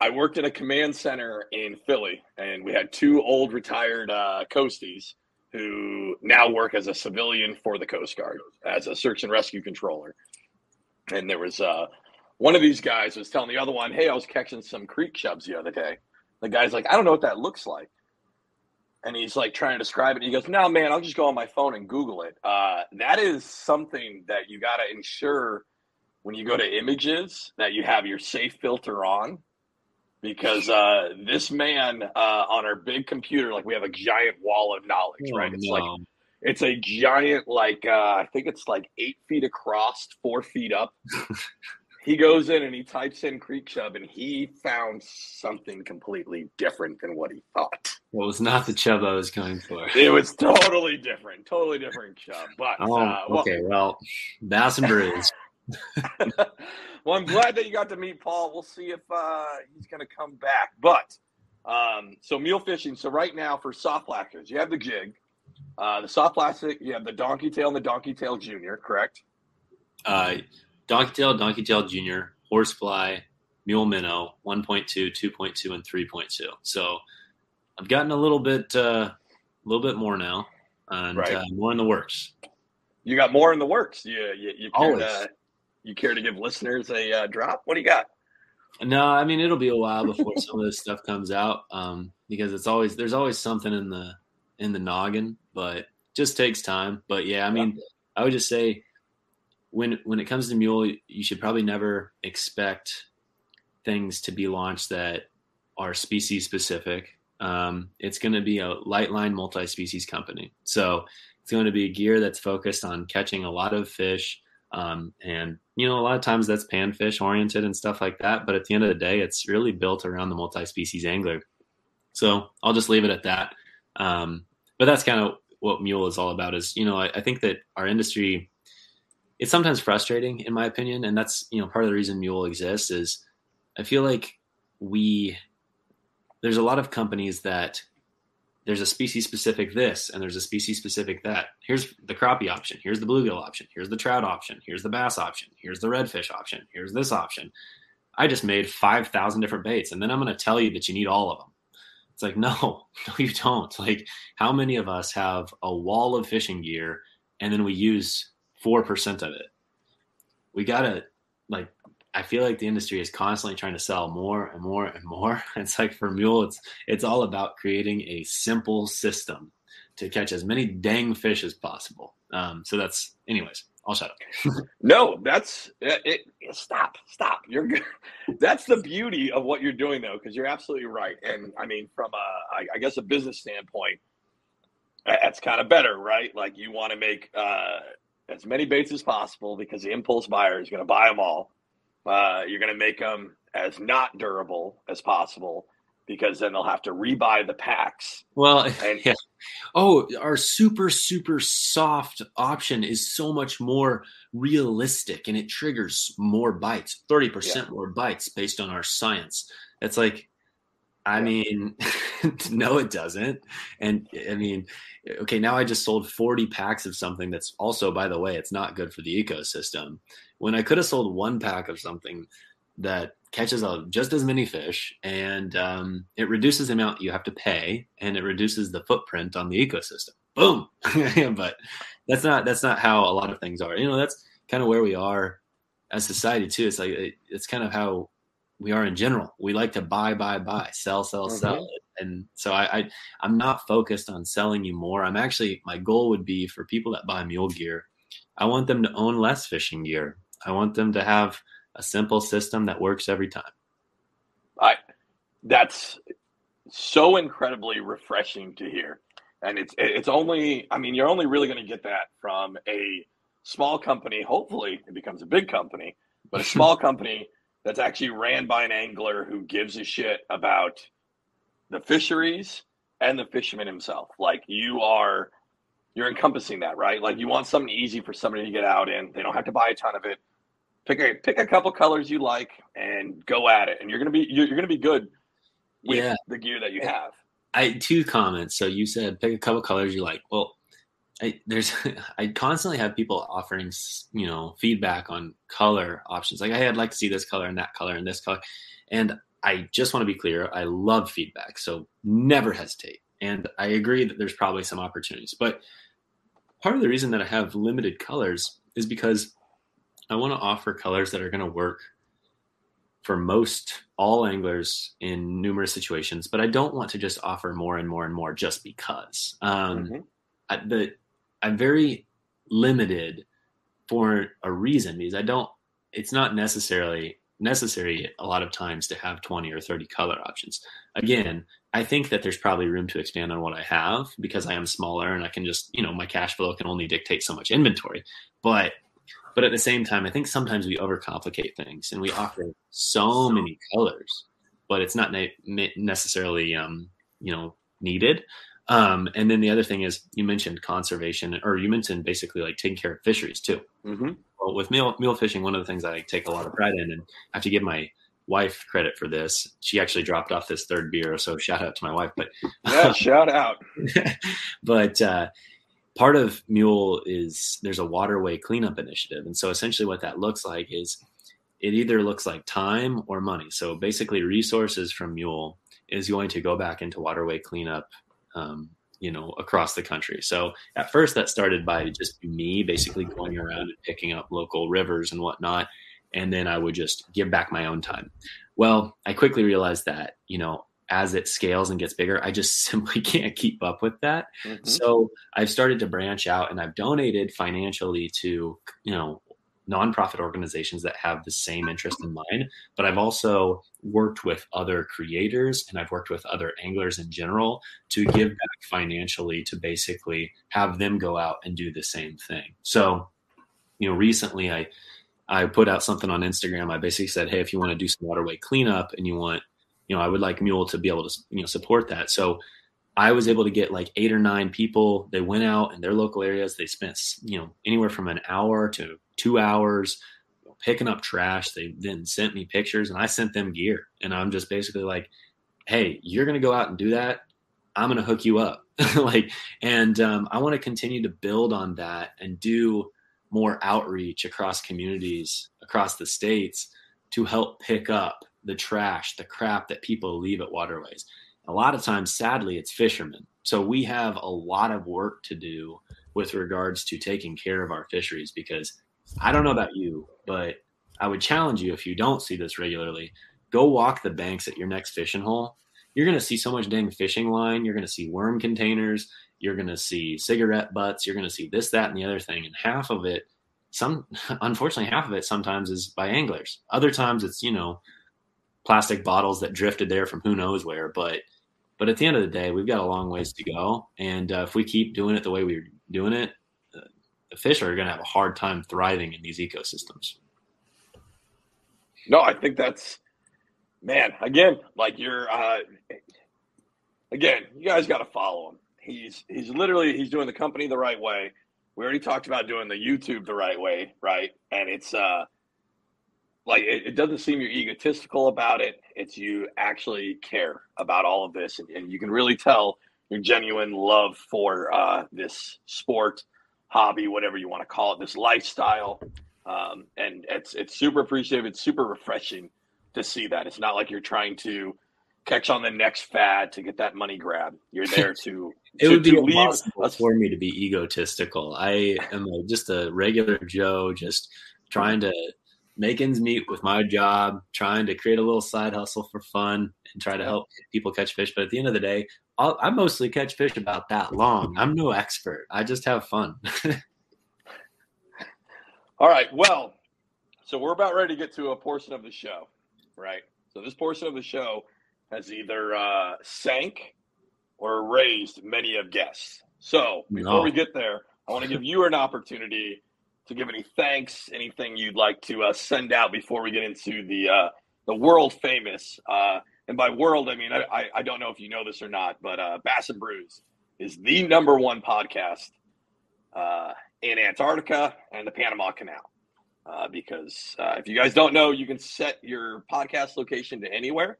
I worked at a command center in Philly, and we had two old retired uh, coasties who now work as a civilian for the Coast Guard as a search and rescue controller. And there was uh, one of these guys was telling the other one, "Hey, I was catching some creek chubs the other day." The guy's like, "I don't know what that looks like," and he's like trying to describe it. He goes, "No, man, I'll just go on my phone and Google it." Uh, that is something that you got to ensure when you go to images that you have your safe filter on because uh, this man uh, on our big computer, like we have a giant wall of knowledge, Oh, right? It's like it's a giant, like uh, I think it's like eight feet across, four feet up. <laughs> he goes in and he types in creek chub, and he found something completely different than what he thought. Well, it was not the chub I was going for. <laughs> It was totally different, totally different chub. But Oh, uh, well, okay. Well, Bass and Brews. <laughs> <laughs> well, I'm glad that you got to meet Paul. We'll see if uh, he's going to come back. But um, so mule fishing. So right now for soft plastics, you have the jig, uh, the soft plastic. You have the donkey tail and the donkey tail junior. Correct. Uh, Donkey Tail, Donkey Tail Junior, Horsefly, Mule Minnow, 1.2, 2.2, and 3.2. So I've gotten a little bit, uh, a little bit more now, and Right. uh, more in the works. You got more in the works. You you, you care to you care to give listeners a uh, drop? What do you got? No, I mean it'll be a while before some of this stuff comes out, um, because it's always there's always something in the in the noggin, but just takes time. But yeah, I mean, I would just say when when it comes to mule, you should probably never expect things to be launched that are species specific. Um, it's going to be a light line multi-species company, so it's going to be gear that's focused on catching a lot of fish. Um, and you know, a lot of times that's panfish oriented and stuff like that. But at the end of the day, it's really built around the multi-species angler. So I'll just leave it at that. Um, but that's kind of what mule is all about. Is you know, I, I think that our industry, it's sometimes frustrating in my opinion, and that's you know part of the reason mule exists is I feel like we there's a lot of companies that there's a species specific this and there's a species specific that. Here's the crappie option. Here's the bluegill option. Here's the trout option. Here's the bass option. Here's the redfish option. Here's this option. I just made 5,000 different baits and then I'm going to tell you that you need all of them. It's like, <laughs> no, no, you don't. Like, how many of us have a wall of fishing gear and then we use 4% of it? We got to, like, I feel like the industry is constantly trying to sell more and more and more. <laughs> It's like for Mule, it's it's all about creating a simple system to catch as many dang fish as possible. Um, so that's, anyways, I'll shut up. <laughs> No, that's it, it. Stop, stop. You're good. <laughs> That's the beauty of what you're doing, though, because you're absolutely right. And I mean, from a, I, I guess, a business standpoint, that's kind of better, right? Like you want to make uh, as many baits as possible because the impulse buyer is going to buy them all. Uh, you're going to make them as not durable as possible because then they'll have to rebuy the packs. Well, <laughs> And- yeah. Oh, our super, super soft option is so much more realistic and it triggers more bites, 30% more bites based on our science. It's like, I mean, <laughs> no, it doesn't. And I mean, okay, now I just sold 40 packs of something that's also, by the way, it's not good for the ecosystem. When I could have sold one pack of something that catches a, just as many fish and um, it reduces the amount you have to pay and it reduces the footprint on the ecosystem. boom. <laughs> but that's not that's not how a lot of things are. You know, that's kind of where we are as society too. It's like it, it's kind of how we are in general. We like to buy, buy, buy, sell, sell, Mhm. sell. And so I, I I'm not focused on selling you more. I'm actually my goal would be for people that buy mule gear, I want them to own less fishing gear. I want them to have a simple system that works every time. I that's so incredibly refreshing to hear. And it's it's only I mean you're only really going to get that from a small company. Hopefully it becomes a big company, but a <laughs> small company that's actually ran by an angler who gives a shit about the fisheries and the fisherman himself. Like you are you're encompassing that, right? Like you want something easy for somebody to get out in. They don't have to buy a ton of it. Pick a pick a couple colors you like and go at it, and you're gonna be you're, you're gonna be good with Yeah. the gear that you have. I two comments. So you said pick a couple colors you like. Well, I, there's <laughs> I constantly have people offering you know feedback on color options. Like, hey, I'd like to see this color and that color and this color. And I just want to be clear. I love feedback, so never hesitate. And I agree that there's probably some opportunities, but part of the reason that I have limited colors is because I want to offer colors that are going to work for most all anglers in numerous situations, but I don't want to just offer more and more and more just because. Um, Mhm. I, the, I'm very limited for a reason because I don't. It's not necessarily necessary a lot of times to have 20 or 30 color options. Again, I think that there's probably room to expand on what I have because I am smaller and I can just, you know, my cash flow can only dictate so much inventory. But but at the same time, I think sometimes we overcomplicate things and we offer so many colors, but it's not ne- ne- necessarily, um, you know, needed. Um, and then the other thing is you mentioned conservation, or you mentioned basically like taking care of fisheries too. Mm-hmm. Well, with mule, mule fishing, one of the things I take a lot of pride in, and I have to give my wife credit for this. She actually dropped off this third beer, so shout out to my wife. But <laughs> Yeah, shout out. <laughs> but uh, part of Mule is there's a waterway cleanup initiative, and so essentially what that looks like is it either looks like time or money. So basically, resources from Mule is going to go back into waterway cleanup. Um, you know, across the country. So at first, that started by just me basically going around and picking up local rivers and whatnot, and then I would just give back my own time. Well, I quickly realized that you know as it scales and gets bigger, I just <laughs> simply can't keep up with that. Mhm. So I've started to branch out and I've donated financially to, you know, nonprofit organizations that have the same interest in mine. But I've also worked with other creators and I've worked with other anglers in general to give back financially to basically have them go out and do the same thing. So, you know, recently I I put out something on Instagram. I basically said, hey, if you want to do some waterway cleanup and you want, you know, I would like Mule to be able to, you know, support that. So I was able to get like eight or nine people. They went out in their local areas. They spent, you know, anywhere from an hour to two hours picking up trash. They then sent me pictures and I sent them gear. And I'm just basically like, hey, you're going to go out and do that. I'm going to hook you up. <laughs> like, and um, I want to continue to build on that and do more outreach across communities, across the states to help pick up the trash, the crap that people leave at waterways a lot of times sadly it's fishermen. So we have a lot of work to do with regards to taking care of our fisheries because i don't know about you but i would challenge you if you don't see this regularly go walk the banks at your next fishing hole. You're going to see so much dang fishing line. You're going to see worm containers. You're going to see cigarette butts. You're going to see this that and the other thing. And half of it some <laughs> unfortunately half of it sometimes is by anglers. Other times it's you know plastic bottles that drifted there from who knows where. But but at the end of the day, we've got a long ways to go. And uh, if we keep doing it the way we're doing it, uh, the fish are going to have a hard time thriving in these ecosystems. No, I think that's man. Again, like you're uh again, you guys got to follow him. He's he's literally he's doing the company the right way. We already talked about doing the YouTube the right way, right? And it's uh like it, it doesn't seem you're egotistical about it. It's you actually care about all of this, and, and you can really tell your genuine love for uh, this sport, hobby, whatever you want to call it, this lifestyle um, and it's it's super appreciative. It's super refreshing to see that. It's not like you're trying to catch on the next fad to get that money grab. You're there to <laughs> It to- would be to impossible for me to be egotistical. I am a, just a regular Joe, just trying to make ends meet with my job, trying to create a little side hustle for fun and try to help people catch fish. But at the end of the day, I'll, I mostly catch fish about that long. I'm no expert. I just have fun. <laughs> All right. Well, so we're about ready to get to a portion of the show, right? So this portion of the show has either uh, sank or raised many of guests. So before No. we get there, I want to give you an opportunity to give any thanks, anything you'd like to uh, send out before we get into the uh, the world famous. Uh, and by world, I mean I, I, don't know if you know this or not, but uh, Bass and Brews is the number one podcast uh, in Antarctica and the Panama Canal. Uh, because uh, if you guys don't know, you can set your podcast location to anywhere,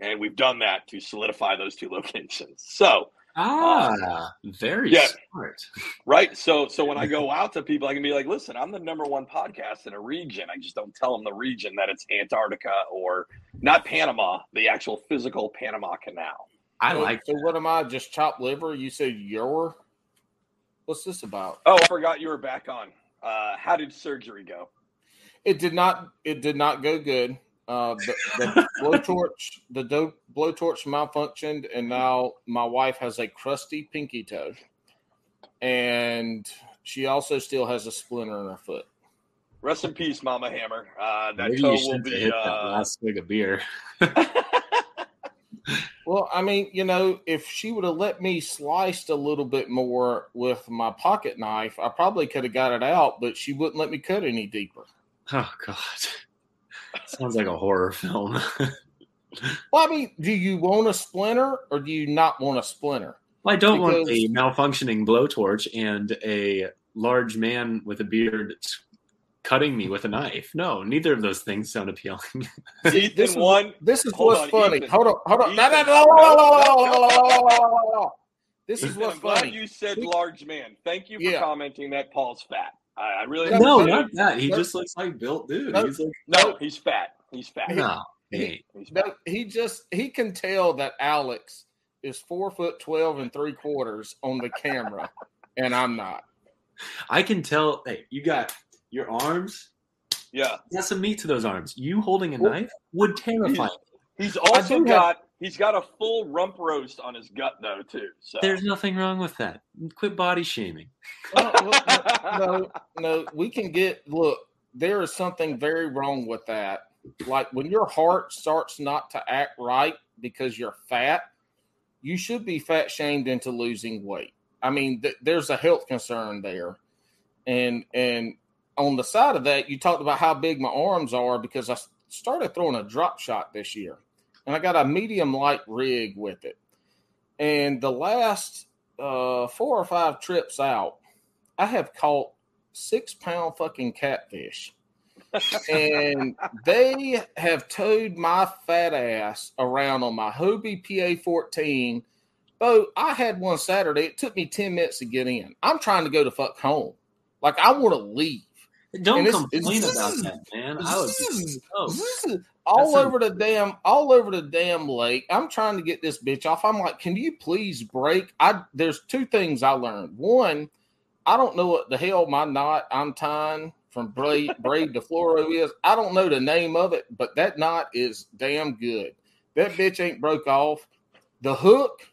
and we've done that to solidify those two <laughs> locations. So, ah, very Yeah. smart. <laughs> right, so so when I go out to people, I can be like, "Listen, I'm the number one podcast in a region. I just don't tell them the region that it's Antarctica or not Panama, the actual physical Panama Canal." I So- like So what am I? Just chopped liver? You said your? What's this about? Oh, I forgot you were back on. Uh, how did surgery go? It did not. It did not go good. Uh, the, the <laughs> blowtorch, the do- blowtorch malfunctioned, and now my wife has a crusty pinky toe, and she also still has a splinter in her foot. Rest in peace, Mama Hammer. Uh, that Maybe toe you will be. hit that Uh, last swig of beer. <laughs> Well, I mean, you know, if she would have let me sliced a little bit more with my pocket knife, I probably could have got it out, but she wouldn't let me cut any deeper. Oh God, sounds like a horror film. Well, I mean, do you want a splinter or do you not want a splinter? Well, I don't want a malfunctioning blowtorch and a large man with a beard cutting me with a knife. No, neither of those things sound appealing. Ethan This is- one. This is what's on, funny. Ethan. Hold on, hold on. No, no, Ethan. no, no, no, no, no, no, No, no, no, no, no, no. No. This is Ethan, what's I'm glad funny. you said We- large man. Thank you for Yeah. commenting that Paul's fat. I, I really No, no, no, not that. He no. just looks like built dude. No. He's like, no, he's fat. He's fat. no, hey, He's fat. He just he can tell that Alex is four foot twelve and three quarters on the camera, and I'm not. I can tell. Hey, you got your arms. Yeah. You got some meat to those arms. You holding a knife would terrify. me. He's also do have- got he's got a full rump roast on his gut though too. So There's nothing wrong with that. Quit body shaming. <laughs> Oh, well, well, no, no, we can get look. There is something very wrong with that. Like when your heart starts not to act right because you're fat, you should be fat shamed into losing weight. I mean, th- there's a health concern there, and and on the side of that, you talked about how big my arms are because I started throwing a drop shot this year, and I got a medium light rig with it, and the last uh, four or five trips out, I have caught six pound fucking catfish. <laughs> and they have towed my fat ass around on my Hobie PA 14 boat. I had one Saturday. It took me 10 minutes to get in. I'm trying to go to fuck home. Like, I want to leave. Don't it's- complain it's- about that, man. I would be stoked. All That's a- over the damn all over the damn lake. I'm trying to get this bitch off. I'm like, can you please break? I there's two things I learned. One, I don't know what the hell my knot I'm tying from braid, <laughs> braid to fluoro is. I don't know the name of it, but that knot is damn good. That bitch ain't broke off. The hook,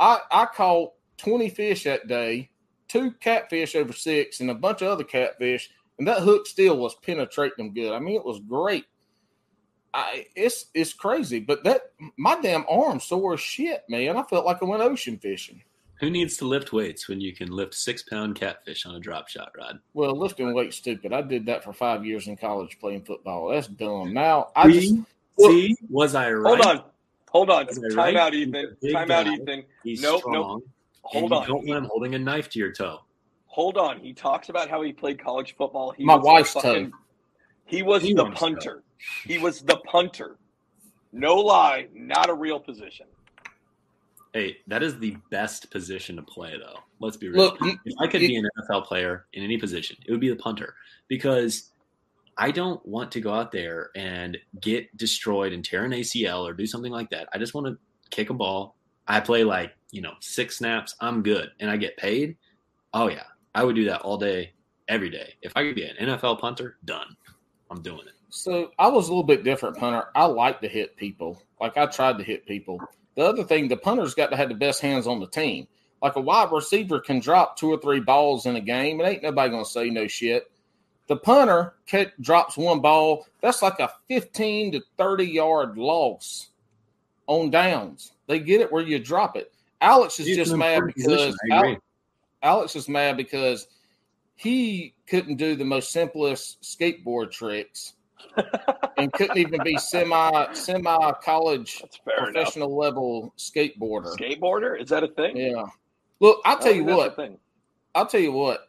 I I caught 20 fish that day, two catfish over six, and a bunch of other catfish, and that hook still was penetrating them good. I mean, it was great. I it's it's crazy, but that my damn arm sore as shit, man. I felt like I went ocean fishing. Who needs to lift weights when you can lift six pound catfish on a drop shot rod? Well, lifting weight stupid. I did that for five years in college playing football. That's dumb. Now I just See, see, was I right? hold on. Hold on. Was Time right? out, Ethan. a big Time out. Ethan. He's Nope, strong. nope. Hold and on. You don't want him holding a knife to your toe. Hold on. He talks about how he played college football. He My was wife's fucking- toe. He was the Anyone's toe. Punter. He was the punter. No lie, not a real position. Hey, that is the best position to play, though. Let's be real. look. if I could you- be an NFL player in any position, it would be the punter because I don't want to go out there and get destroyed and tear an ACL or do something like that. I just want to kick a ball. I play like, you know, six snaps. I'm good. And I get paid. Oh, yeah. I would do that all day, every day. If I could be an NFL punter, done. I'm doing it. So I was a little bit different punter. I like to hit people. Like I tried to hit people. The other thing, the punter's got to have the best hands on the team. Like a wide receiver can drop two or three balls in a game, and ain't nobody gonna say no shit. The punter drops one ball. That's like a 15 to 30 yard loss on downs. They get it where you drop it. Alex is He's just mad because position. I agree. Alex, Alex is mad because he couldn't do the most simplest skateboard tricks and couldn't even be semi semi college fair enough. professional level skateboarder. Skateboarder? Is that a thing? Yeah. Look, I'll tell you what. I'll tell you what.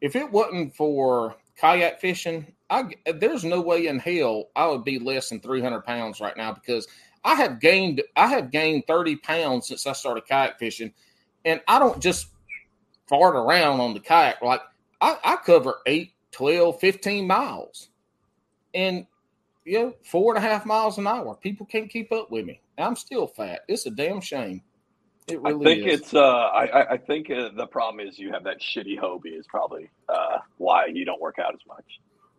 If it wasn't for kayak fishing, I there's no way in hell I would be less than 300 pounds right now because I have gained I have gained 30 pounds since I started kayak fishing, and I don't just fart around on the kayak. Like I, I cover 8, 12, 15 miles, and you know four and a half miles an hour. People can't keep up with me. I'm still fat. It's a damn shame. It I really think is. it's. Uh, I, I- I think uh, the problem is you have that shitty hobby Is probably uh, why you don't work out as much.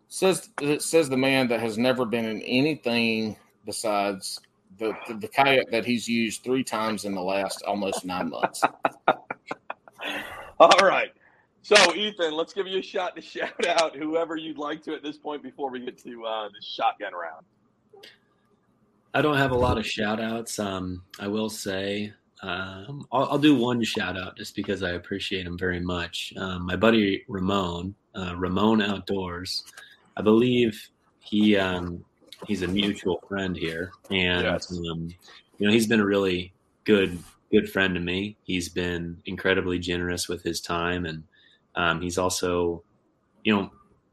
Says it says the man that has never been in anything besides the, the the kayak that he's used three times in the last almost nine months. <laughs> All right. So Ethan, let's give you a shot to <laughs> shout out whoever you'd like to at this point before we get to uh, the shotgun round. I don't have a lot of shout outs. Um, I will say um, I'll, I'll do one shout out just because I appreciate him very much. Um, my buddy Ramon, uh, Ramon Outdoors, I believe he um, he's a mutual friend here, and Yes. um, you know he's been a really good good friend to me. He's been incredibly generous with his time, and um, he's also, you know,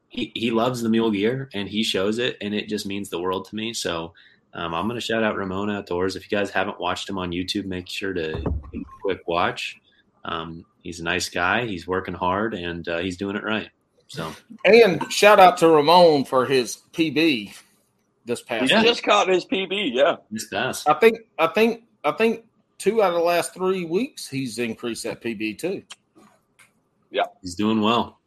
he, he loves the mule gear and he shows it, and it just means the world to me. So. Um, I'm going to shout out Ramon Outdoors. If you guys haven't watched him on YouTube, make sure to take a quick watch. Um, he's a nice guy. He's working hard and uh, he's doing it right. So And shout out to Ramon for his PB this past. Yeah. week. just caught his PB. Yeah. he's best. I think I think I think two out of the last three weeks he's increased that PB too. He's doing well.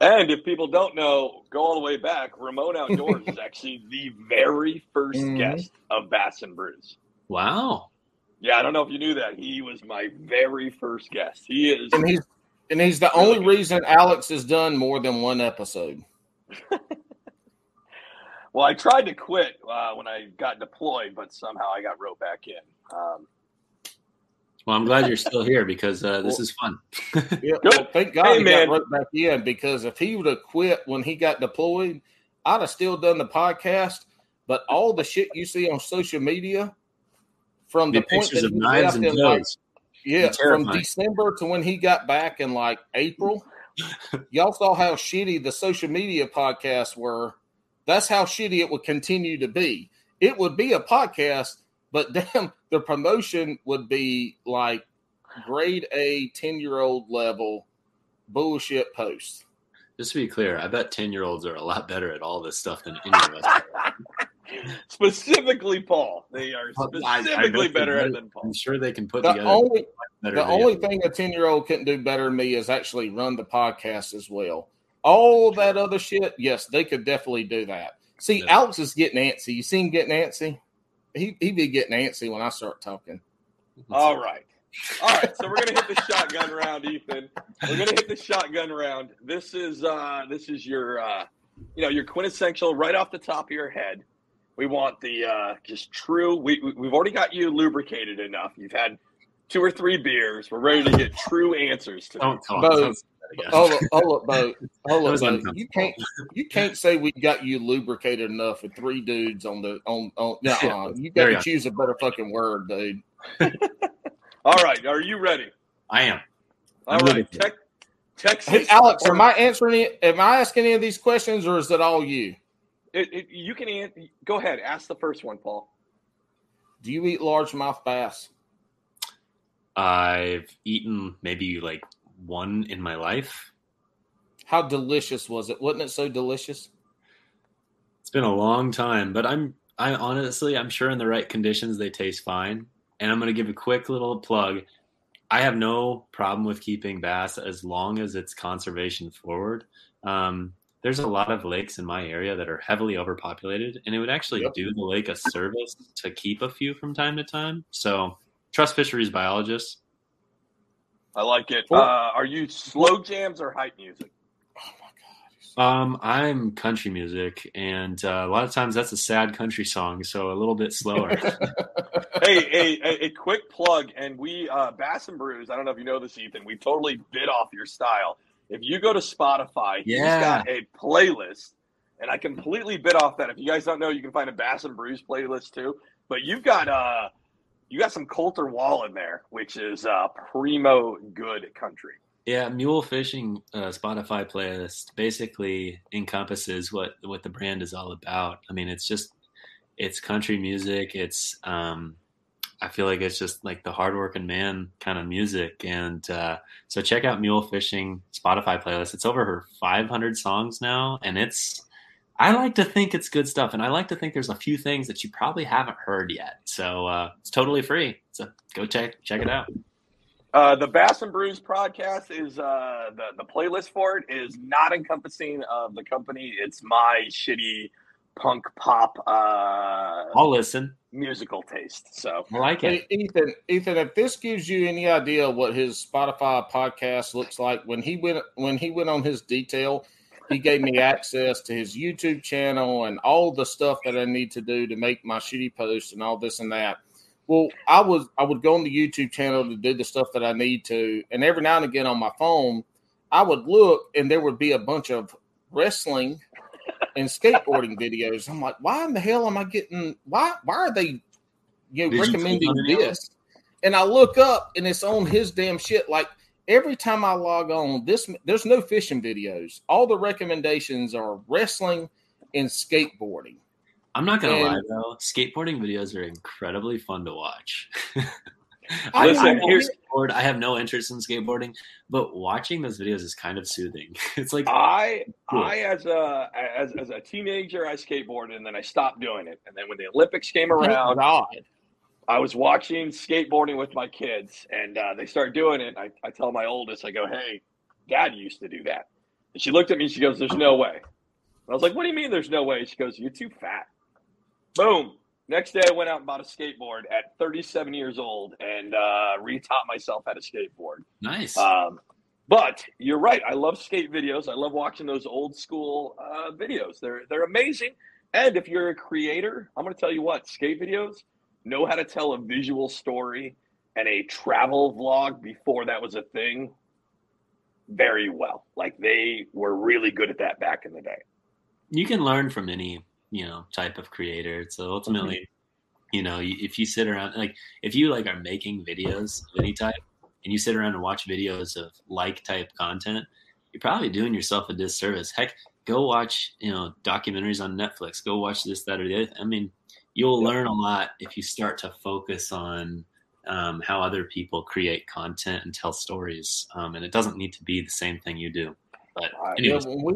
And if people don't know, go all the way back. Ramon Outdoors is <laughs> actually the very 1st Mhm. guest of Bass and Brews. Wow. Yeah, I don't know if you knew that. He was my very first guest. He is. And he's and he's the Really only reason Alex has done more than one episode. <laughs> Well, I tried to quit uh, when I got deployed, but somehow I got roped back in. Um, Well, I'm glad you're still here because uh, this is fun. <laughs> Yeah, well, thank God Hey, he man. got roped back in because if he would have quit when he got deployed, I'd have still done the podcast. But all the shit you see on social media from The the point pictures that of he knives left and in like yeah, from. December to when he got back in like April, <laughs> y'all saw how shitty the social media podcasts were. That's how shitty it would continue to be. It would be a podcast, but <laughs> damn, the promotion would be like grade A, 10 year old level bullshit posts. Just to be clear, I bet 10 year olds are a lot better at all this stuff than any of us. <laughs> specifically, Paul. They are I- I specifically they better at than Paul. I'm sure they can put The together only better the only thing a 10 year old couldn't do better than me is actually run the podcast as well. All that other shit, yes, they could definitely do that. See, Yeah. Alex is getting antsy. You see him getting antsy? He he be getting antsy when I start talking. All right. All right. So we're gonna hit the shotgun round, Ethan. We're gonna hit the shotgun round. This is uh this is your uh you know your quintessential right off the top of your head. We want the uh just true we we- we've already got you lubricated enough. You've had two or three beers. We're ready to get true answers to Don't talk. Bo, Don't say that again. Hold up, hold up, Bo. Hold up, was Bo. You can't you can't say we got you lubricated enough with three dudes on the on on <laughs> no, Yeah, uh, you got to choose a better fucking word, dude. <laughs> All right, are you ready? I am. All I'm right, ready. Texas. Hey Alex, am I answering it? Am I asking any of these questions or is it all you? It, it, you can an- go ahead. Ask the first one, Paul. Do you eat largemouth bass? I've eaten maybe like one in my life. How delicious was it? Wasn't it so delicious? It's been a long time, but I'm I honestly I'm sure in the right conditions they taste fine. And I'm gonna give a quick little plug. I have no problem with keeping bass as long as it's conservation forward. Um, there's a lot of lakes in my area that are heavily overpopulated, and it would actually Yep. do the lake a service to keep a few from time to time. So trust fisheries biologists. I like it. For- Uh, are you slow jams or hype music? Um, I'm country music, and uh, a lot of times that's a sad country song, so a little bit slower. <laughs> hey, a, a, a quick plug, and we uh, Bass and Brews. I don't know if you know this, Ethan. We totally bit off your style. If you go to Spotify, he's Yeah. got a playlist, and I completely bit off that. If you guys don't know, you can find a Bass and Brews playlist too. But you've got uh, you got some Colter Wall in there, which is uh, primo good country. Yeah, mule fishing uh, Spotify playlist basically encompasses what what the brand is all about. I mean, it's just it's country music. It's um, I feel like it's just like the hardworking man kind of music. And uh, so check out mule fishing Spotify playlist. It's over her 500 songs now, and it's I like to think it's good stuff, and I like to think there's a few things that you probably haven't heard yet. So uh, it's totally free. So go check check it out. Uh, the Bass and Brews podcast is uh, the the playlist for it is not encompassing of the company. It's my shitty punk pop uh, I'll listen. musical taste. So I like it. Hey, Ethan, Ethan, if this gives you any idea what his Spotify podcast looks like, when he went when he went on his detail, he gave me access to his YouTube channel and all the stuff that I need to do to make my shitty posts and all this and that. Well, I was I would go on the YouTube channel to do the stuff that I need to, and every now and again on my phone, I would look and there would be a bunch of wrestling and skateboarding videos. I'm like, why in the hell am I getting? Why why are they you know, recommending click on any of this? And I look up and it's on his damn shit. Like every time I log on, this there's no fishing videos. All the recommendations are wrestling and skateboarding. I'm not gonna And- lie though, skateboarding videos are incredibly fun to watch. <laughs> I- Listen, I, here's- skateboard. I have no interest in skateboarding, but watching those videos is kind of soothing. <laughs> It's like I Cool. I as a as, as a teenager I skateboarded and then I stopped doing it. And then when the Olympics came around, God. I was watching skateboarding with my kids, and uh, they start doing it. I, I tell my oldest, I go, "Hey, Dad used to do that." And she looked at me. And she goes, "There's no way." And I was like, "What do you mean there's no way?" She goes, "You're too fat." Boom. Next day, I went out and bought a skateboard at 37 years old and uh, retaught myself how to skateboard. nice. Um, but you're right. I love skate videos. I love watching those old school uh, videos. They're they're amazing. And if you're a creator, I'm going to tell you what skate videos know how to tell a visual story and a travel vlog before that was a thing very well. Like they were really good at that back in the day. you can learn from any you know type of creator. So ultimately, mm-hmm. you know, if you sit around like if you like are making videos of any type, and you sit around and watch videos of like type content, you're probably doing yourself a disservice. Heck, go watch you know documentaries on Netflix. Go watch this, that, or the other. I mean, you'll Yep. learn a lot if you start to focus on um, how other people create content and tell stories. Um, and it doesn't need to be the same thing you do. But Right. Yeah, when we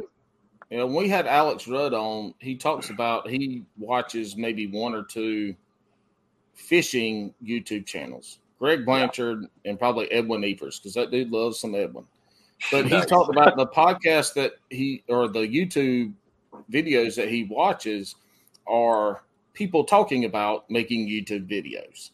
yeah, when we had Alex Rudd on, he talks about he watches maybe one or two fishing YouTube channels. Greg Blanchard and probably Edwin Evers, because that dude loves some Edwin. But he <laughs> talked about the podcast that he or the YouTube videos that he watches are people talking about making YouTube videos.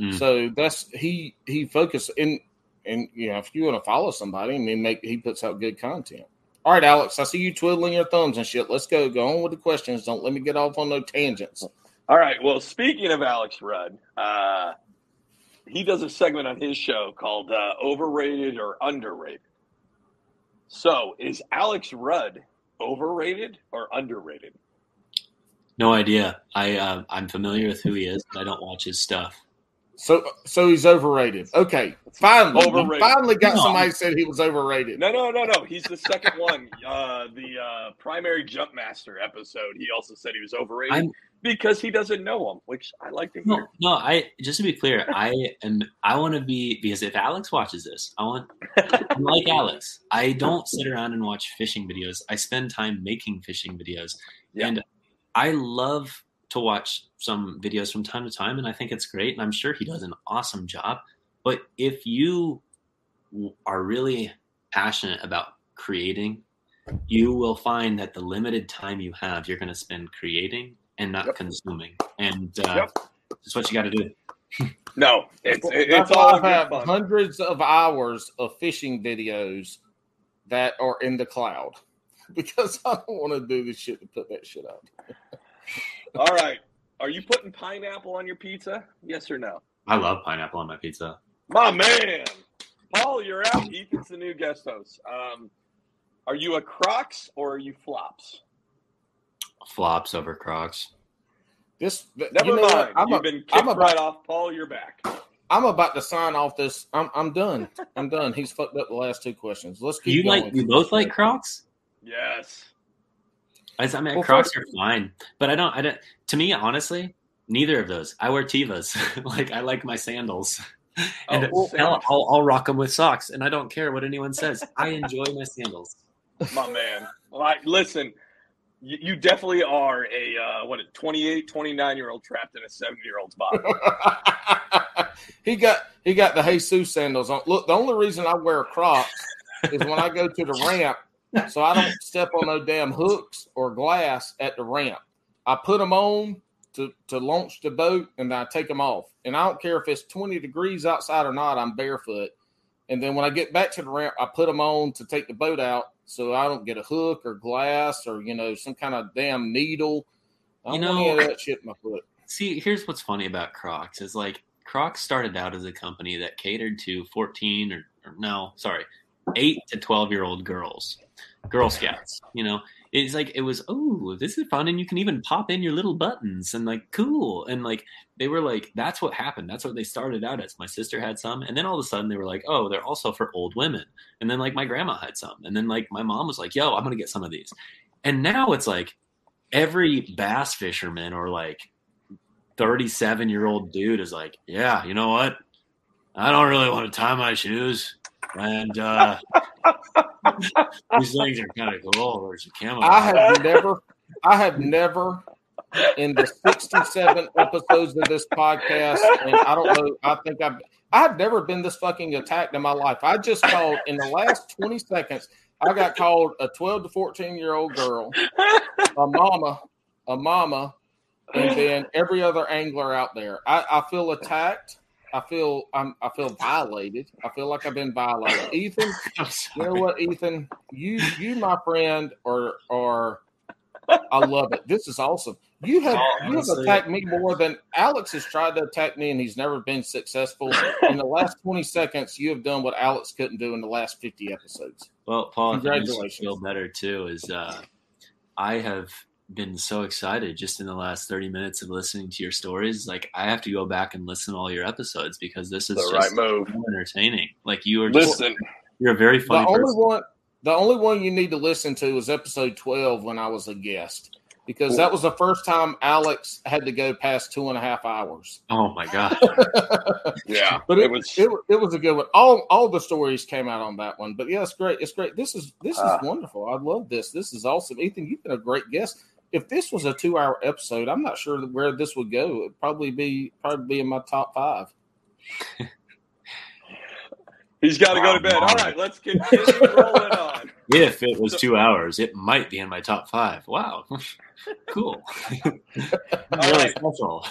Mm. So that's he he focused in and you know if you want to follow somebody, I mean make he puts out good content. All right, Alex, I see you twiddling your thumbs and shit. Let's go. Go on with the questions. Don't let me get off on no tangents. All right. Well, speaking of Alex Rudd, uh, he does a segment on his show called uh, "Overrated or Underrated." So, is Alex Rudd overrated or underrated? No idea. I uh, I'm familiar with who he is, but I don't watch his stuff. So so he's overrated. Okay, finally, Overrated. finally got No. somebody said he was overrated. No, no, no, no. He's the second one. <laughs> Uh, the uh, primary jump master episode. He also said he was overrated I'm- because he doesn't know him, which I like to No, hear. no. I just to be clear, I am. I want to be because if Alex watches this, I want. I'm like <laughs> Alex. I don't sit around and watch fishing videos. I spend time making fishing videos, Yeah. and I love to watch some videos from time to time, and I think it's great, and I'm sure he does an awesome job. But if you are really passionate about creating, you will find that the limited time you have, you're going to spend creating and not Yep. consuming, and uh, Yep. that's what you got to do. <laughs> No, it's it, it's all I have fun. hundreds of hours of fishing videos that are in the cloud <laughs> because I don't want to do this shit to put that shit up. <laughs> All right, are you putting pineapple on your pizza? Yes or no? I love pineapple on my pizza. My man, Paul, you're out. Ethan's the new guest host. Um, are you a Crocs or are you flops? Flops over Crocs. This Never you know mind. what? I'm, You've a- been kicked I'm about right off. Paul, you're back. I'm about to sign off this. I'm I'm done. I'm done. He's fucked up the last two questions. Let's keep You going. like you both like Crocs? Yes. I, I mean, Well, Crocs first- are fine, but I don't. I don't. To me, honestly, neither of those. I wear Tevas. <laughs> like I like my sandals, and Oh, hell, sandals. I'll, I'll rock them with socks, and I don't care what anyone says. I enjoy my sandals. My man. Like, listen, you, you definitely are a, uh, what, a 28, 29 year old trapped in a seven year old's body. <laughs> he got he got the Jesus sandals on. Look, the only reason I wear Crocs is when I go to the ramp, so I don't step on no damn hooks or glass at the ramp. I put them on to to launch the boat, and then I take them off. And I don't care if it's twenty degrees outside or not. I'm barefoot. And then when I get back to the ramp, I put them on to take the boat out, so I don't get a hook or glass or you know some kind of damn needle. I You know- any of that shit in my foot. See, here's what's funny about Crocs is like Crocs started out as a company that catered to 14 or, or no, sorry, eight to 12 year old girls, Girl Scouts. You know, it's like it was oh, this is fun, and you can even pop in your little buttons and like cool, and like they were like that's what happened. That's what they started out as. My sister had some, and then all of a sudden they were like, oh, they're also for old women, and then like my grandma had some, and then like my mom was like, yo, I'm gonna get some of these, and now it's like every bass fisherman or like 37 year old dude is like, yeah, you know what? I don't really want to tie my shoes. And uh, <laughs> these things are kind of cool. There's a camo. I have never, I have never, in the 67 episodes of this podcast, and I don't know, I think I've, I've never been this fucking attacked in my life. I just called in the last 20 seconds, I got called a 12 to 14 year old girl, a mama, a mama, and then every other angler out there. I, I feel attacked. I feel I'm I feel violated. I feel like I've been violated. <coughs> Ethan, you know what, Ethan? You you my friend are are I love it. This is awesome. You have Oh, you have attacked me more than Alex has tried to attack me and he's never been successful. In the last <laughs> 20 seconds, you have done what Alex couldn't do in the last 50 episodes. Well, Paul, if it Congratulations. feel better too, is uh, I have been so excited just in the last 30 minutes of listening to your stories. Like, I have to go back and listen to all your episodes because this is The right just move. so entertaining. Like, you are just, Listen, you're a very funny The funny only person. one the only one you need to listen to is episode 12 when I was a guest. Because that was the first time Alex had to go past two and a half hours. Oh my God. <laughs> yeah, But it, it, was. it, it was a good one. All all the stories came out on that one. But yeah, it's great. It's great. This is this is Ah. wonderful. I love this. This is awesome. Ethan, you've been a great guest. If this was a two hour episode, I'm not sure where this would go. It'd probably be probably be in my top five. <laughs> he's got to go to bed. All right, let's continue <laughs> rolling on. If it was two hours, it might be in my top five. Wow. <laughs> cool. really right. special.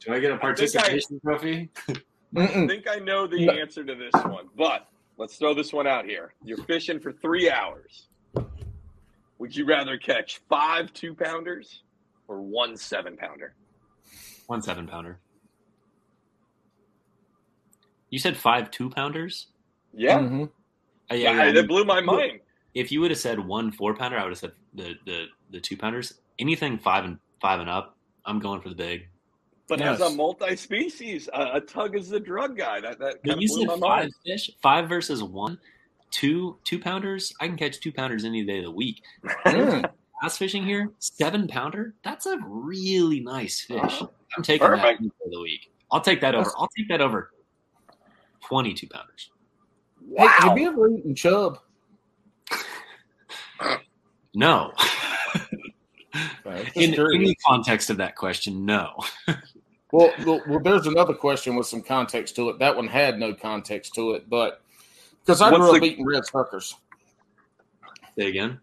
Do I get a participation trophy? I Mm-mm. think I know the answer to this one, but let's throw this one out here. You're fishing for three hours. Would you rather catch five two pounders or one seven pounder? One seven pounder. You said five two pounders? Yeah, Mhm. Uh, yeah, yeah, that blew my mind. if you would have said one four pounder, I would have said the, the the two pounders. Anything five and five and up, I'm going for the big. But as a multi-species, a, a tug is the drug guy. That that But kind you blew said my five mind. fish, five versus one, two two pounders. I can catch two pounders any day of the week. Bass fishing here, seven pounder. That's a really nice fish. Oh. I'm taking that Perfect. any day of the week. I'll take that over. I'll take that over twenty two pounders. Hey, have you ever eaten chub? No, <laughs> In, in the context of that question, no. <laughs> Well, well, well, there's another question with some context to it. That one had no context to it, but because I What's grew up the- eating red suckers. Say again.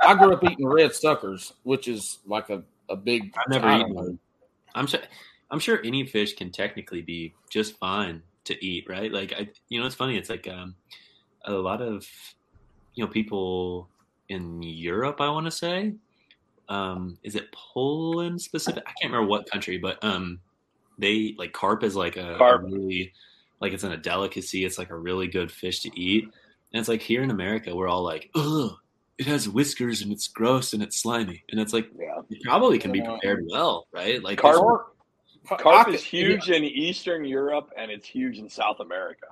I grew up eating red suckers, which is like a, a big. I've never I eaten don't know. one. I'm sure. I'm sure any fish can technically be just fine to eat, right? Like I, you know, it's funny. It's like um, a lot of you know people in Europe. I want to say, um, is it Poland specific? I can't remember what country, but um, they like carp is like a, a really like it's in a delicacy. It's like a really good fish to eat, and it's like here in America, we're all like, ugh. It has whiskers and it's gross and it's slimy, and it's like Yeah. it probably can be prepared well, right? Like Carp- Carp, Carp is can- huge in Eastern Europe and it's huge in South America.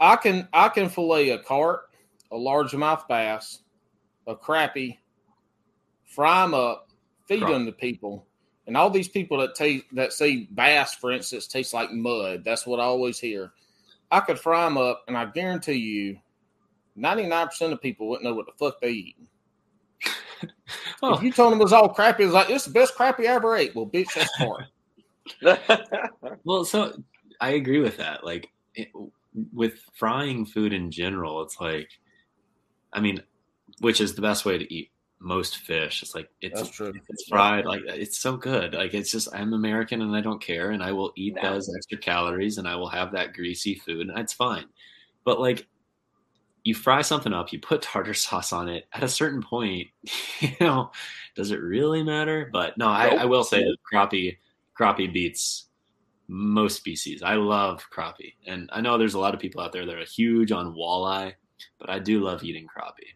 I can I can fillet a carp, a largemouth bass, a crappie, fry them up, feed Right. them to people, and all these people that taste that say bass, for instance, tastes like mud. That's what I always hear. I could fry them up, and I guarantee you, ninety nine percent of people wouldn't know what the fuck they eat. well, <laughs> If you told them it was all crappie, it's like it's the best crappie I ever ate. Well, bitch, that's carp. <laughs> <laughs> well, so I agree with that. Like it, with frying food in general, it's like, I mean, which is the best way to eat most fish. It's like it's That's it's fried. Like it's so good. Like it's just I'm American and I don't care, and I will eat those extra calories, and I will have that greasy food, and it's fine. But like. You fry something up, you put <laughs> tartar sauce on it. At a certain point, <laughs> you know, does it really matter? But no, I, I will say that crappie crappie beats most species. I love crappie, and I know there's a lot of people out there that are huge on walleye, but I do love eating crappie.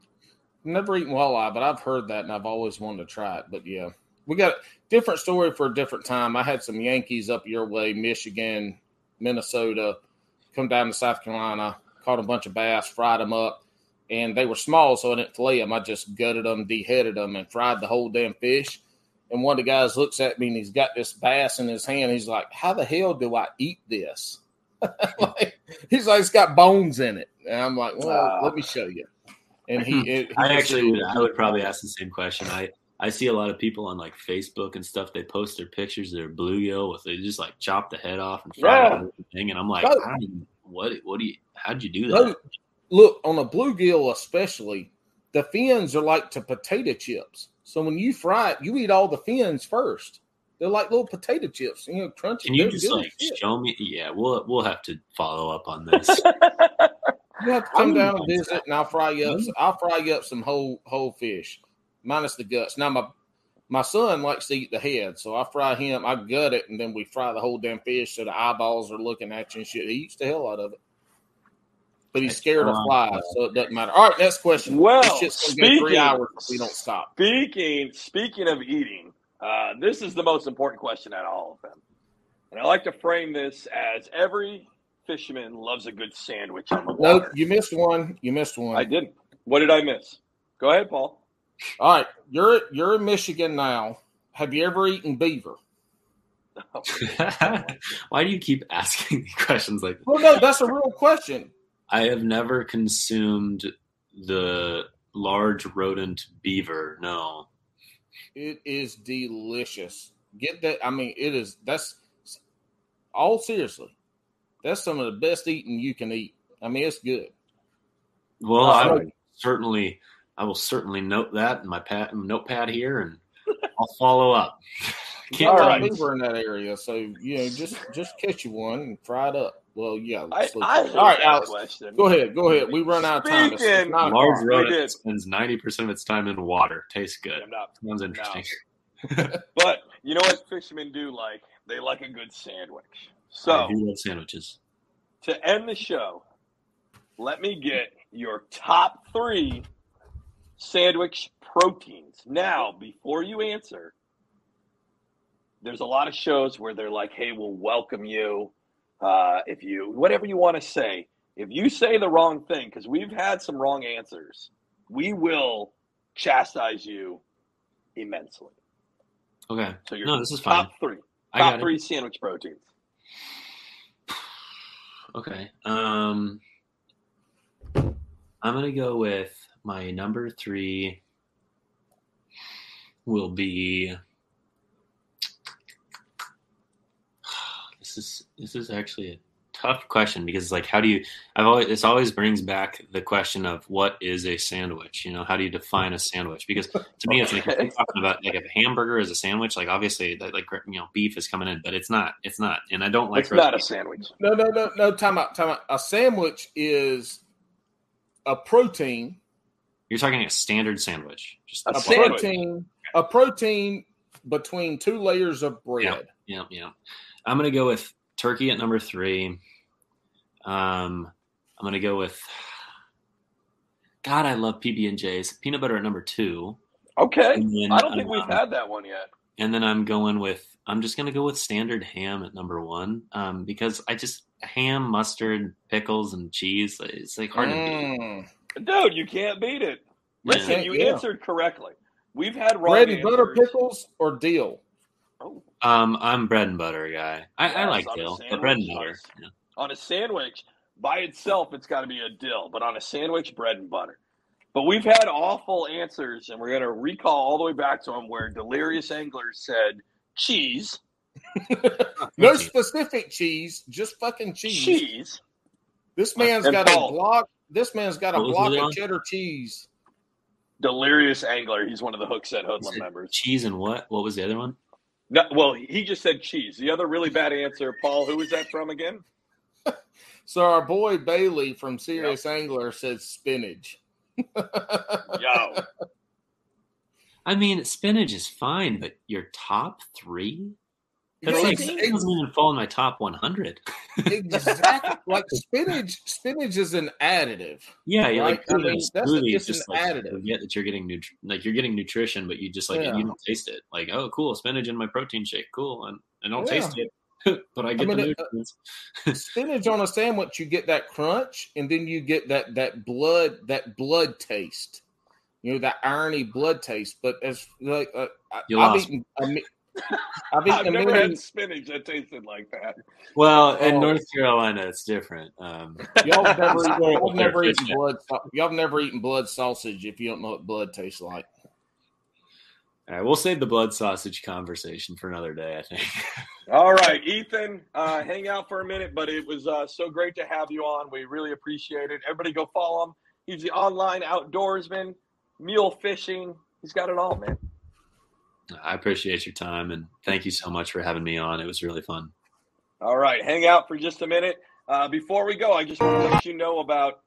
Never eaten walleye, but I've heard that and I've always wanted to try it. But yeah, we got a different story for a different time. I had some Yankees up your way, Michigan, Minnesota, come down to South Carolina, caught a bunch of bass, fried them up, and they were small, so I didn't fillet them. I just gutted them, deheaded them, and fried the whole damn fish. And one of the guys looks at me and he's got this bass in his hand. He's like, "How the hell do I eat this?" <laughs> like, he's like, "It's got bones in it," and I'm like, "Well, Ah. let me show you." And he, hmm. it, he I actually would, I would probably ask the same question. I I see a lot of people on like Facebook and stuff. They post their pictures of their bluegill with they just like chop the head off and fry Yeah. it and everything. And I'm like, No. I don't even, what what do you? How'd you do No, that? look on a bluegill, especially the fins are like to potato chips. So when you fry it, you eat all the fins first. They're like little potato chips, you know, crunchy. Can you They're just like shit. show me? Yeah, we'll we'll have to follow up on this. <laughs> You have to come I'm- down and visit, and I'll fry you up. I'll fry you up some whole whole fish, minus the guts. Now my my son likes to eat the head, so I fry him. I gut it, and then we fry the whole damn fish, so the eyeballs are looking at you and shit. He eats the hell out of it, but he's scared of flies, so it doesn't matter. All right, next question. Well, this shit's gonna go three hours if we don't stop. Speaking speaking of eating, uh, this is the most important question out of all of them, and I like to frame this as every fisherman loves a good sandwich on the No, water. you missed one. You missed one. I didn't. What did I miss? Go ahead, Paul. All right, you're you're in Michigan now. Have you ever eaten beaver? <laughs> <laughs> Why do you keep asking me questions like that? Well, no, that's a real question. I have never consumed the large rodent beaver. No. It is delicious. Get that? I mean, it is. That's all seriously. That's some of the best eating you can eat. I mean, it's good. Well, I no. will certainly, I will certainly note that in my pad, notepad here, and I'll follow up. <laughs> Can't All All right, right. beaver in that area, so you know, just just catch you one and fry it up. Well, yeah. I. I all right, Alex, question. go ahead, go ahead. We run out of time. It's, it's Large rodent spends ninety percent of its time in water. Tastes good. I'm not. Sounds interesting. <laughs> But you know what fishermen do like? They like a good sandwich. I So do love sandwiches. to end the show, let me get your top three sandwich proteins. Now, before you answer, there's a lot of shows where they're like, hey, we'll welcome you uh, if you, whatever you want to say. If you say the wrong thing, because we've had some wrong answers, we will chastise you immensely. Okay. So your No, this is fine. top three, I got top it. three sandwich proteins. Okay. Um, I'm gonna go with my number three. will be. <sighs> This is this is actually tough question because it's like how do you I've always this always brings back the question of what is a sandwich? You know, how do you define a sandwich? Because to me it's like you're <laughs> talking about like if a hamburger is a sandwich, like obviously that like you know beef is coming in, but it's not. It's not. And I don't like It's roast not a sandwich. No, no, no, no. Time out. Time out. A sandwich is a protein. You're talking a standard sandwich. Just A A sandwich. protein. A protein between two layers of bread. Yeah, yeah. I'm gonna go with turkey at number three. Um, I'm gonna go with. God, I love PB and J's. Peanut butter at number two, Okay. then I don't think we've um, had that one yet. And then I'm going with. I'm just gonna go with standard ham at number one, um, because I just ham, mustard, pickles, and cheese. It's like hard to beat. Mm. Dude, you can't beat it. Listen, Yeah. you Yeah. answered correctly. We've had wrong Bread and butter pickles or deal. Oh, Um, I'm bread and butter guy. I, I like on a dill, but bread and butter. Yeah. On a sandwich, by itself, it's got to be a dill, but on a sandwich, bread and butter. But we've had awful answers, and we're going to recall all the way back to them where Delirious Angler said cheese, <laughs> No specific cheese, just fucking cheese. cheese. This man's And got Paul. a block. This man's got a block of cheddar cheese. Delirious Angler. He's one of the Hookset Hoodlum members. Cheese and what? What was the other one? No, well, he just said cheese. The other really bad answer, Paul. Who was that from again? So our boy Bailey from Serious Angler says spinach. <laughs> Yo, I mean, spinach is fine, but your top three? That's Yeah, like ex- it doesn't even fall in my top 100. exactly. <laughs> like spinach. Spinach is an additive. Yeah, you like Right, put I it in a mean, that's a- smoothie, just an like additive. forget that you're getting nutri- like you're getting nutrition, but you just like Yeah. you don't taste it. Like, oh, cool, spinach in my protein shake, cool, and I don't Yeah. taste it, <laughs> but I get mean, the it- uh, <laughs> spinach on a sandwich, you get that crunch, and then you get that that blood that blood taste. You know that irony blood taste. But as like uh, I- You I've lost eaten, a, mi- <laughs> I've I've never million. had spinach that tasted like that. Well, in Oh. North Carolina, it's different. Um, Y'all have never, y'all never eaten blood. Y'all never eaten blood sausage if you don't know what blood tastes like. All right, we'll save the blood sausage conversation for another day. I think. <laughs> All right, Ethan, uh, hang out for a minute, but it was uh, so great to have you on. We really appreciate it. Everybody go follow him. He's the online outdoorsman, mule fishing. He's got it all, man. I appreciate your time and thank you so much for having me on. It was really fun. All right, hang out for just a minute. Uh, before we go, I just want to let you know about.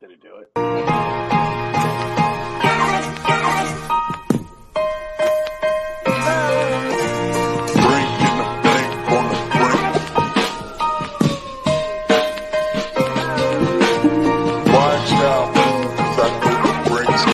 Did it do it?